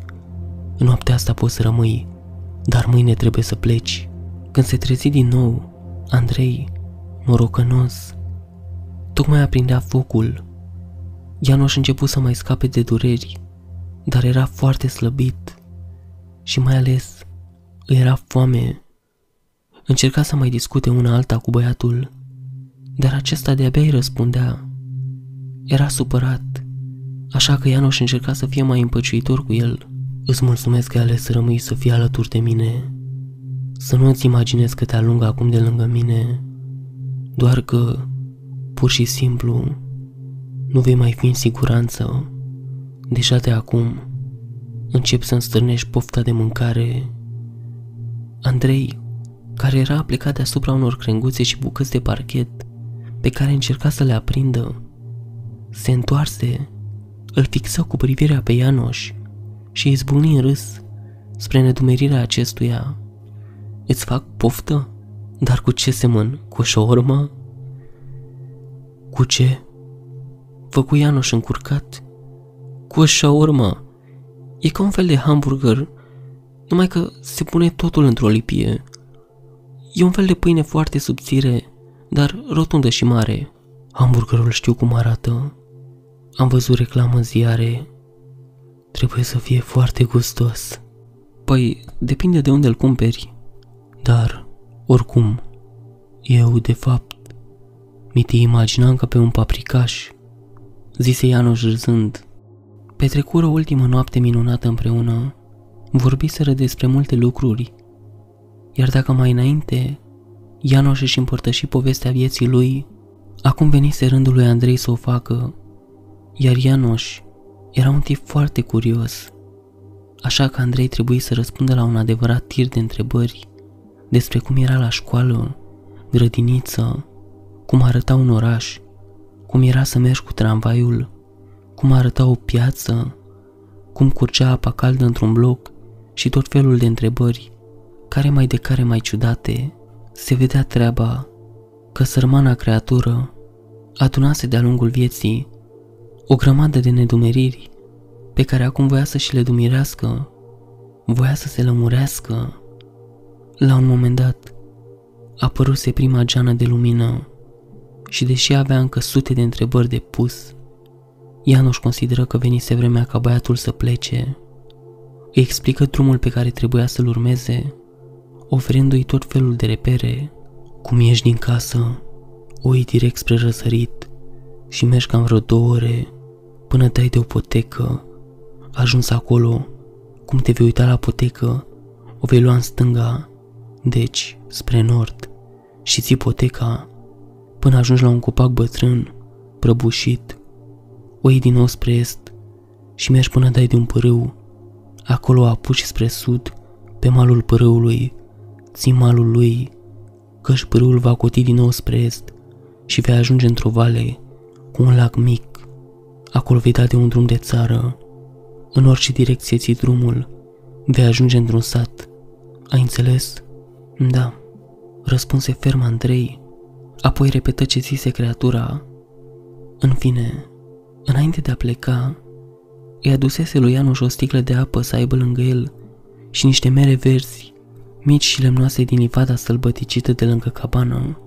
În noaptea asta poți să rămâi, dar mâine trebuie să pleci. Când se trezi din nou, Andrei, morocănos, tocmai aprindea focul. Ianoș început să mai scape de dureri, dar era foarte slăbit și mai ales îi era foame. Încerca să mai discute una alta cu băiatul, dar acesta de-abia îi răspundea. Era supărat, așa că Ianoș încerca să fie mai împăciuitor cu el. Îți mulțumesc că ai ales să rămâi să fii alături de mine. Să nu îți imaginezi că te alungă acum de lângă mine, doar că, pur și simplu, nu vei mai fi în siguranță. Deja de acum, încep să-mi stârnești pofta de mâncare. Andrei, care era plecat deasupra unor crenguțe și bucăți de parchet, pe care încerca să le aprindă. Se întoarse, îl fixă cu privirea pe Ianoș și izbucni în râs spre nedumerirea acestuia. Îți fac poftă? Dar cu ce semăn? Cu o șaormă? Cu ce? Făcu Ianoș încurcat. Cu o șaormă. E ca un fel de hamburger, numai că se pune totul într-o lipie. E un fel de pâine foarte subțire, dar rotundă și mare. Hamburgerul știu cum arată. Am văzut reclamă în ziare. Trebuie să fie foarte gustos. Păi, depinde de unde îl cumperi. Dar, oricum, eu, de fapt, mi te imaginam ca pe un paprikaș, zise Ianoș râzând. Petrecură ultima noapte minunată împreună, vorbiseră despre multe lucruri, iar dacă mai înainte Ianoș își împărtăși povestea vieții lui, acum venise rândul lui Andrei să o facă, iar Ianoș era un tip foarte curios, așa că Andrei trebuie să răspundă la un adevărat tir de întrebări despre cum era la școală, grădiniță, cum arăta un oraș, cum era să mergi cu tramvaiul, cum arăta o piață, cum curgea apa caldă într-un bloc și tot felul de întrebări, care mai de care mai ciudate, se vedea treaba că sărmana creatură adunase de-a lungul vieții o grămadă de nedumeriri pe care acum voia să și le dumirească, voia să se lămurească. La un moment dat, apăruse prima geană de lumină și deși avea încă sute de întrebări de pus, Ianuș consideră că venise vremea ca băiatul să plece. Îi explică drumul pe care trebuia să-l urmeze, oferindu-i tot felul de repere. Cum ieși din casă, o iei direct spre răsărit și mergi cam vreo două ore până dai de o potecă. Ajuns acolo, cum te vei uita la potecă, o vei lua în stânga, deci spre nord, și ții poteca până ajungi la un copac bătrân, prăbușit. O iei din nou spre est și mergi până dai de un părâu. Acolo apuci spre sud, pe malul părâului, ții malul lui, căci părâul va coti din nou spre est și vei ajunge într-o vale cu un lac mic. Acolo vei da de un drum de țară. În orice direcție ții drumul, vei ajunge într-un sat. Ai înțeles? Da, răspunse ferm Andrei Apoi repetă ce zise creatura. În fine, înainte de a pleca, îi adusese lui Ianuș o sticlă de apă să aibă lângă el și niște mere verzi, mici și lemnoase din livada sălbăticită de lângă cabană.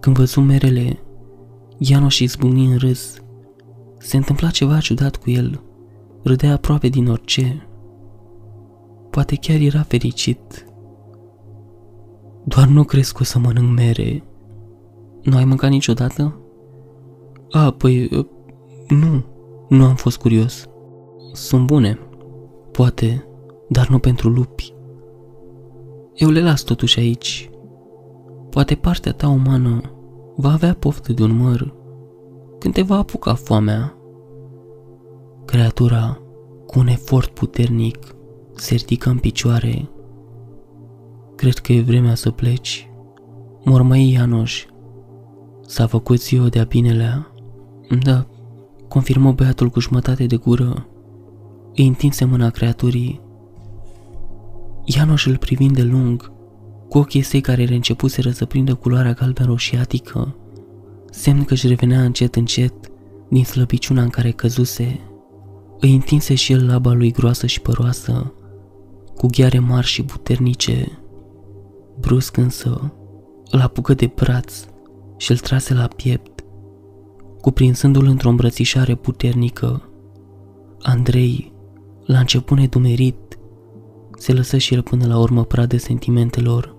Când văzu merele, Ianuș izbucni în râs. Se întâmpla ceva ciudat cu el. Râdea aproape din orice. Poate chiar era fericit. Doar nu crezi că o să mănânc mere, nu ai mâncat niciodată? A, păi, ă, nu, nu am fost curios. Sunt bune, poate, dar nu pentru lupi. Eu le las totuși aici. Poate partea ta umană va avea poftă de un măr când te va apuca foamea. Creatura, cu un efort puternic, se ridică în picioare. Cred că e vremea să pleci. Mormăi Ianoș S-a făcut ziua de-a binelea. Da, confirmă băiatul cu jumătate de gură. Îi întinse mâna creaturii. Ianoș îl privind de lung, cu ochii săi care reîncepuseră să prindă culoarea galben roșiatică, semn că își revenea încet încet din slăbiciunea în care căzuse. Îi întinse și el laba lui groasă și păroasă, cu ghiare mari și puternice. Brusc însă, îl apucă de braț și îl trase la piept, cuprinsându-l într-o îmbrățișare puternică. Andrei, la început nedumerit, se lăsă și el până la urmă pradă sentimentelor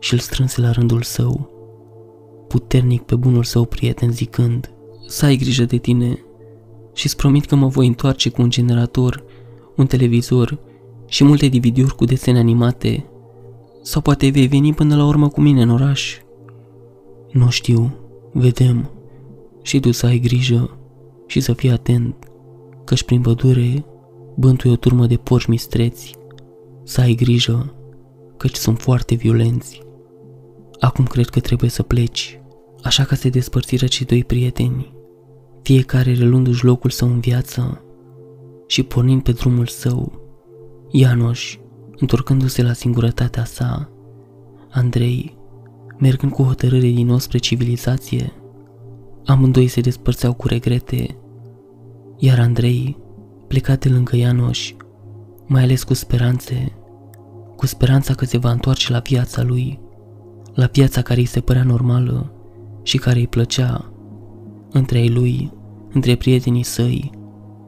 și îl strânse la rândul său, puternic pe bunul său prieten zicând, Să ai grijă de tine și-ți promit că mă voi întoarce cu un generator, un televizor și multe dvd cu desene animate. Sau poate vei veni până la urmă cu mine în oraș nu știu, vedem. Și tu să ai grijă și să fii atent, căci prin pădure bântui o turmă de porci mistreți. Să ai grijă, căci sunt foarte violenți. Acum cred că trebuie să pleci, așa că se despărțiră cei doi prieteni, fiecare reluându-și locul său în viață și pornind pe drumul său. Ianoș, întorcându-se la singurătatea sa, Andrei, mergând cu hotărâre din nou spre civilizație. Amândoi se despărțeau cu regrete, iar Andrei, plecat de lângă Ianoș, mai ales cu speranțe, cu speranța că se va întoarce la viața lui, la viața care îi se părea normală și care îi plăcea, între ei lui, între prietenii săi,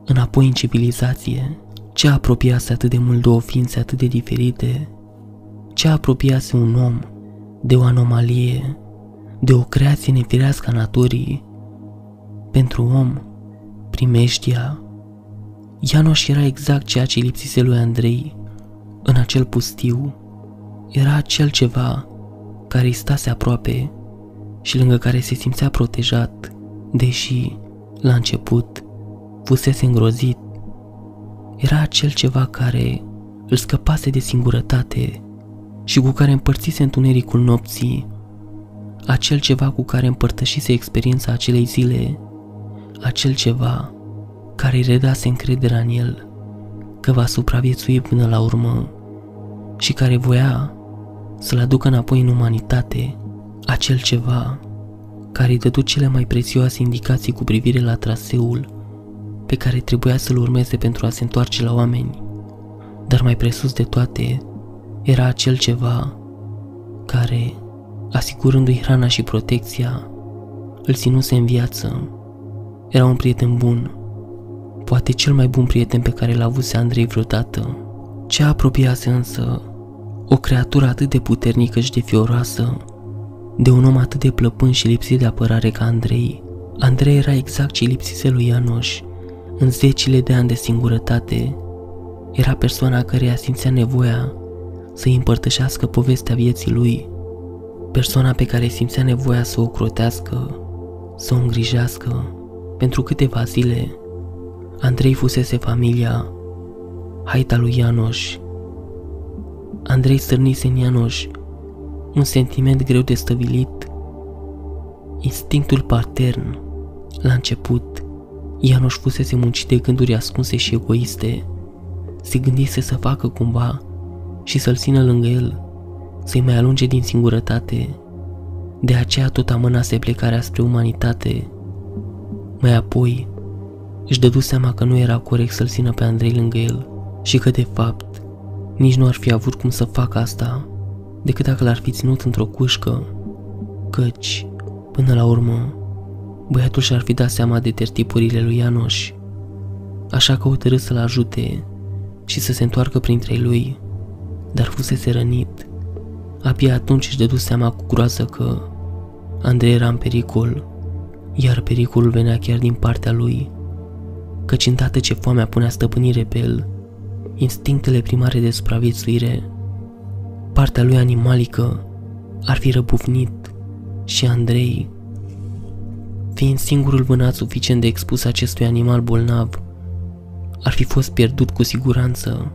înapoi în civilizație, ce apropiase atât de mult două ființe atât de diferite, ce apropiase un om de o anomalie, de o creație nefirească a naturii. Pentru om, primeștia, Ianoș era exact ceea ce lipsise lui Andrei în acel pustiu. Era acel ceva care îi stase aproape și lângă care se simțea protejat, deși, la început, fusese îngrozit. Era acel ceva care îl scăpase de singurătate și cu care împărțise întunericul nopții, acel ceva cu care împărtășise experiența acelei zile, acel ceva care îi redase încrederea în el că va supraviețui până la urmă și care voia să-l aducă înapoi în umanitate, acel ceva care îi dădu cele mai prețioase indicații cu privire la traseul pe care trebuia să-l urmeze pentru a se întoarce la oameni. Dar mai presus de toate, era acel ceva care, asigurându-i hrana și protecția, îl ținuse în viață. Era un prieten bun, poate cel mai bun prieten pe care l-a avut Andrei vreodată. Ce apropiase însă o creatură atât de puternică și de fioroasă, de un om atât de plăpân și lipsit de apărare ca Andrei. Andrei era exact ce lipsise lui Ianoș în zecile de ani de singurătate. Era persoana care simțea nevoia să-i împărtășească povestea vieții lui, persoana pe care simțea nevoia să o crotească, să o îngrijească. Pentru câteva zile, Andrei fusese familia, haita lui Ianoș. Andrei stârnise în Ianoș un sentiment greu de stăvilit, instinctul patern. La început, Ianoș fusese muncit de gânduri ascunse și egoiste. Se gândise să facă cumva și să-l țină lângă el, să-i mai alunge din singurătate. De aceea tot amânase plecarea spre umanitate. Mai apoi, își dădu seama că nu era corect să-l țină pe Andrei lângă el și că, de fapt, nici nu ar fi avut cum să facă asta decât dacă l-ar fi ținut într-o cușcă, căci, până la urmă, băiatul și-ar fi dat seama de tertipurile lui Ianoș, așa că hotărât să-l ajute și să se întoarcă printre lui dar fusese rănit. Abia atunci își dădu seama cu groază că Andrei era în pericol, iar pericolul venea chiar din partea lui, căci îndată ce foamea punea stăpânire pe el, instinctele primare de supraviețuire, partea lui animalică ar fi răbufnit și Andrei, fiind singurul vânat suficient de expus acestui animal bolnav, ar fi fost pierdut cu siguranță.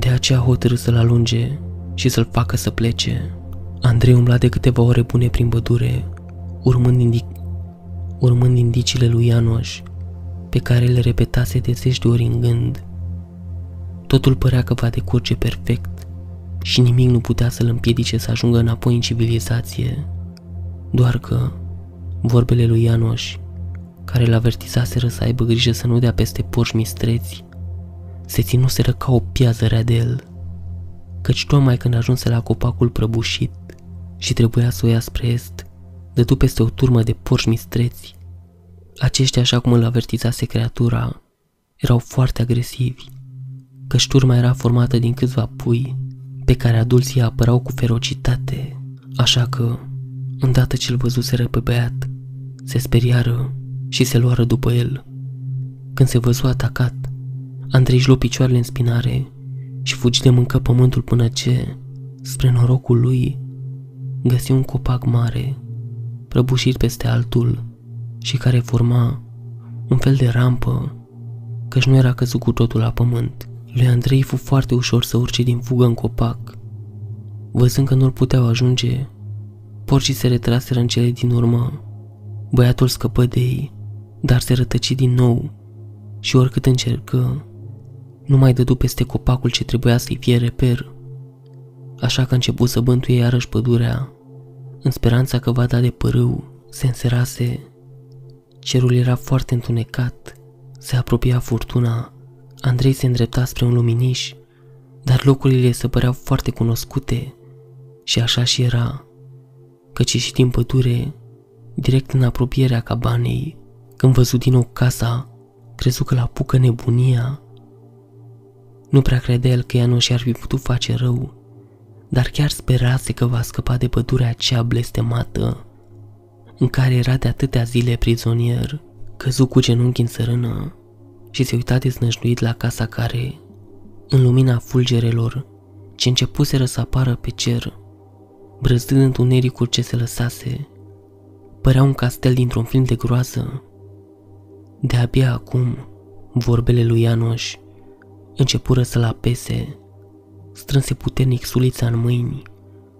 De aceea hotărâ să-l alunge și să-l facă să plece. Andrei umbla de câteva ore bune prin pădure, urmând, indic- urmând indiciile lui Ianoș, pe care le repetase de zeci de ori în gând. Totul părea că va decurge perfect și nimic nu putea să-l împiedice să ajungă înapoi în civilizație. Doar că vorbele lui Ianoș, care l avertizaseră să aibă grijă să nu dea peste porși mistreți, se ținuseră ca o piază rea de el, căci tocmai când ajunse la copacul prăbușit și trebuia să o ia spre est, dădu peste o turmă de porci mistreți. Aceștia, așa cum îl avertizase creatura, erau foarte agresivi, căci turma era formată din câțiva pui pe care adulții apărau cu ferocitate, așa că, îndată ce-l văzuseră pe băiat, se speriară și se luară după el. Când se văzu atacat, Andrei își luă picioarele în spinare și fugi de mâncă pământul până ce, spre norocul lui, găsi un copac mare, prăbușit peste altul și care forma un fel de rampă, căci nu era căzut cu totul la pământ. Lui Andrei fu foarte ușor să urce din fugă în copac. Văzând că nu-l puteau ajunge, porcii se retraseră în cele din urmă. Băiatul scăpă de ei, dar se rătăci din nou și oricât încercă, nu mai dădu peste copacul ce trebuia să-i fie reper, așa că a început să bântuie iarăși pădurea, în speranța că va da de părâu, se înserase. Cerul era foarte întunecat, se apropia furtuna, Andrei se îndrepta spre un luminiș, dar locurile se păreau foarte cunoscute și așa și era, căci și din pădure, direct în apropierea cabanei, Când văzut din nou casa, crezut că l apucă nebunia. Nu prea credea el că ea nu și-ar fi putut face rău, dar chiar sperase că va scăpa de pădurea aceea blestemată, în care era de atâtea zile prizonier, căzu cu genunchi în sărână și se uita deznăjduit la casa care, în lumina fulgerelor ce începuseră să apară pe cer, brăzdând întunericul ce se lăsase, părea un castel dintr-un film de groază. De-abia acum, vorbele lui Ianoș începură să-l apese, strânse puternic sulița în mâini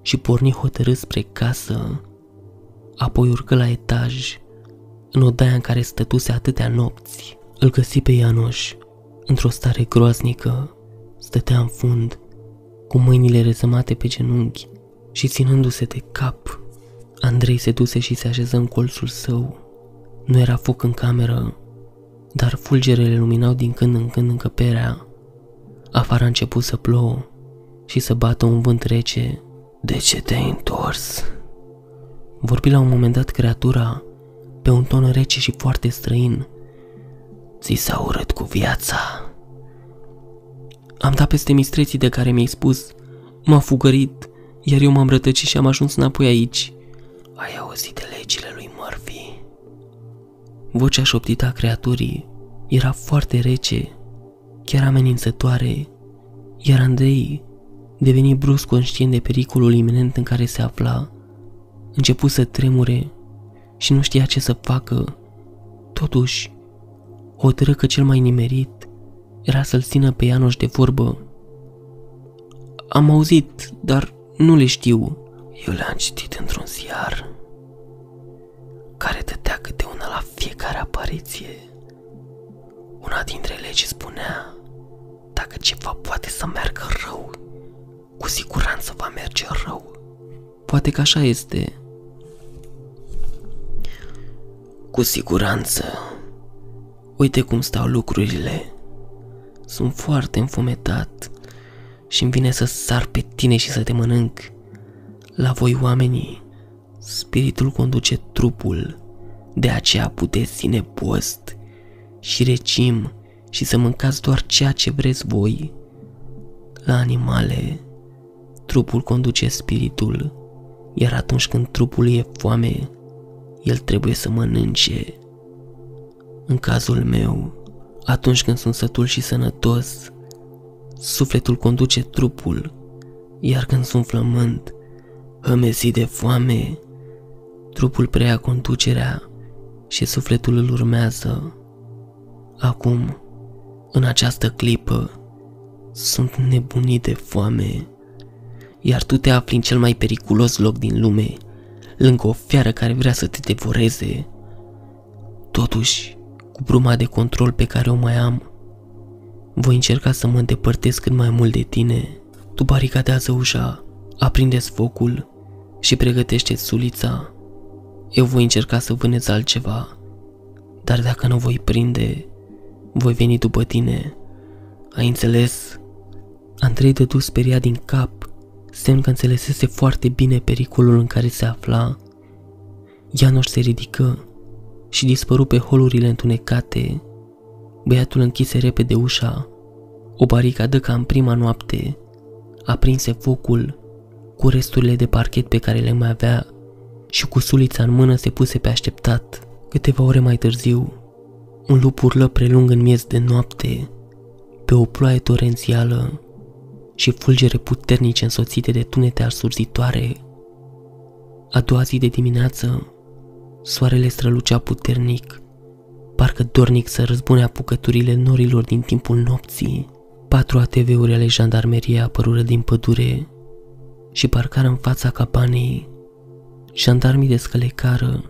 și porni hotărât spre casă, apoi urcă la etaj, în odaia în care stătuse atâtea nopți. Îl găsi pe Ianoș, într-o stare groaznică, stătea în fund, cu mâinile rezămate pe genunchi și ținându-se de cap. Andrei se duse și se așeză în colțul său. Nu era foc în cameră, dar fulgerele luminau din când în când încăperea. Afară a început să plouă și să bată un vânt rece. De ce te-ai întors? Vorbi la un moment dat creatura, pe un ton rece și foarte străin. Ți s-a urât cu viața. Am dat peste mistreții de care mi-ai spus. M-a fugărit, iar eu m-am rătăcit și am ajuns înapoi aici. Ai auzit de legile lui Murphy? Vocea șoptită a creaturii era foarte rece, chiar amenințătoare, iar Andrei deveni brusc conștient de pericolul iminent în care se afla. Începu să tremure și nu știa ce să facă. Totuși, hotărâ că cel mai nimerit era să-l țină pe Ianoș de vorbă. Am auzit, dar nu le știu. Eu le-am citit într-un ziar care dădea câte una la fiecare apariție. Una dintre legi spunea, dacă ceva poate să meargă rău, cu siguranță va merge rău. Poate că așa este. Cu siguranță. Uite cum stau lucrurile. Sunt foarte înfometat și îmi vine să sar pe tine și să te mănânc. La voi oamenii, spiritul conduce trupul, de aceea puteți ține post și recim și să mâncați doar ceea ce vreți voi. La animale, trupul conduce spiritul, iar atunci când trupul e foame, el trebuie să mănânce. În cazul meu, atunci când sunt sătul și sănătos, sufletul conduce trupul, iar când sunt flământ, hămesit de foame, trupul preia conducerea și sufletul îl urmează. Acum, în această clipă, sunt nebunit de foame, iar tu te afli în cel mai periculos loc din lume, lângă o fiară care vrea să te devoreze. Totuși, cu bruma de control pe care o mai am, voi încerca să mă îndepărtez cât mai mult de tine. Tu baricadează ușa, aprinde focul și pregătește sulița. Eu voi încerca să vânez altceva, dar dacă nu voi prinde, voi veni după tine. Ai înțeles? Andrei dădu speriat din cap, semn că înțelesese foarte bine pericolul în care se afla. Ianoș se ridică și dispăru pe holurile întunecate. Băiatul închise repede ușa. O baricadă ca în prima noapte. Aprinse focul cu resturile de parchet pe care le mai avea și cu sulița în mână se puse pe așteptat. Câteva ore mai târziu, un lup urlă prelung în miez de noapte, pe o ploaie torențială și fulgere puternice însoțite de tunete arsurzitoare. A doua zi de dimineață, soarele strălucea puternic, parcă dornic să răzbune apucăturile norilor din timpul nopții. Patru ATV-uri ale jandarmeriei apărură din pădure și parcară în fața cabanei. Jandarmii descălecară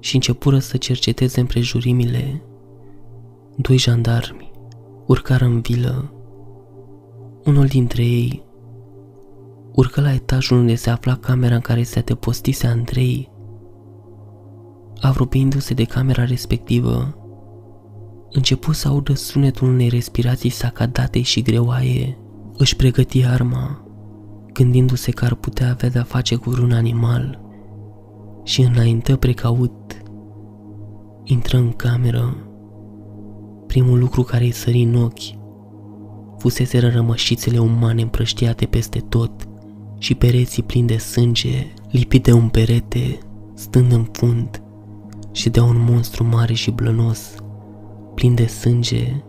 și începură să cerceteze împrejurimile. Doi jandarmi urcară în vilă. Unul dintre ei urcă la etajul unde se afla camera în care se adăpostise Andrei. Apropiindu-se de camera respectivă, începu să audă sunetul unei respirații sacadate și greoaie. Își pregăti arma, gândindu-se că ar putea avea de-a face cu vreun animal și înaintă precaut Intră în cameră. Primul lucru care îi sări în ochi fusese rămășițele umane împrăștiate peste tot și pereții plini de sânge, lipit de un perete, stând în fund și de un monstru mare și blănos, plin de sânge,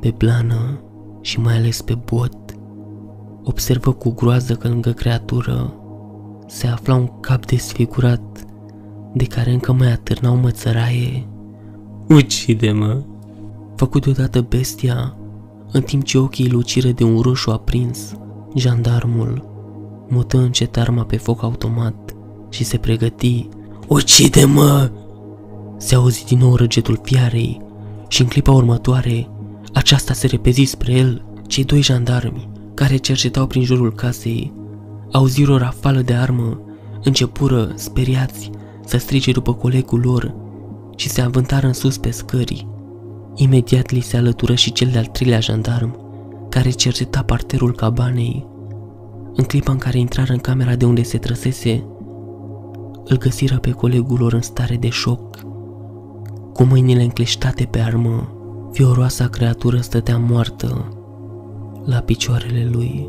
pe blană și mai ales pe bot. Observă cu groază că lângă creatură se afla un cap desfigurat de care încă mai atârna o mățăraie. Ucide-mă! Făcut deodată bestia, în timp ce ochii lucire de un roșu aprins, jandarmul mută încet arma pe foc automat și se pregăti. Ucide-mă! Se auzi din nou răgetul fiarei și în clipa următoare aceasta se repezi spre el. Cei doi jandarmi care cercetau prin jurul casei auziră o rafală de armă, începură, speriați, să strige după colegul lor și se avântară în sus pe scări. Imediat li se alătură și cel de-al treilea jandarm, care cerceta parterul cabanei. În clipa în care intrară în camera de unde se trăsese, îl găsiră pe colegul lor în stare de șoc. Cu mâinile încleștate pe armă, fioroasa creatură stătea moartă la picioarele lui.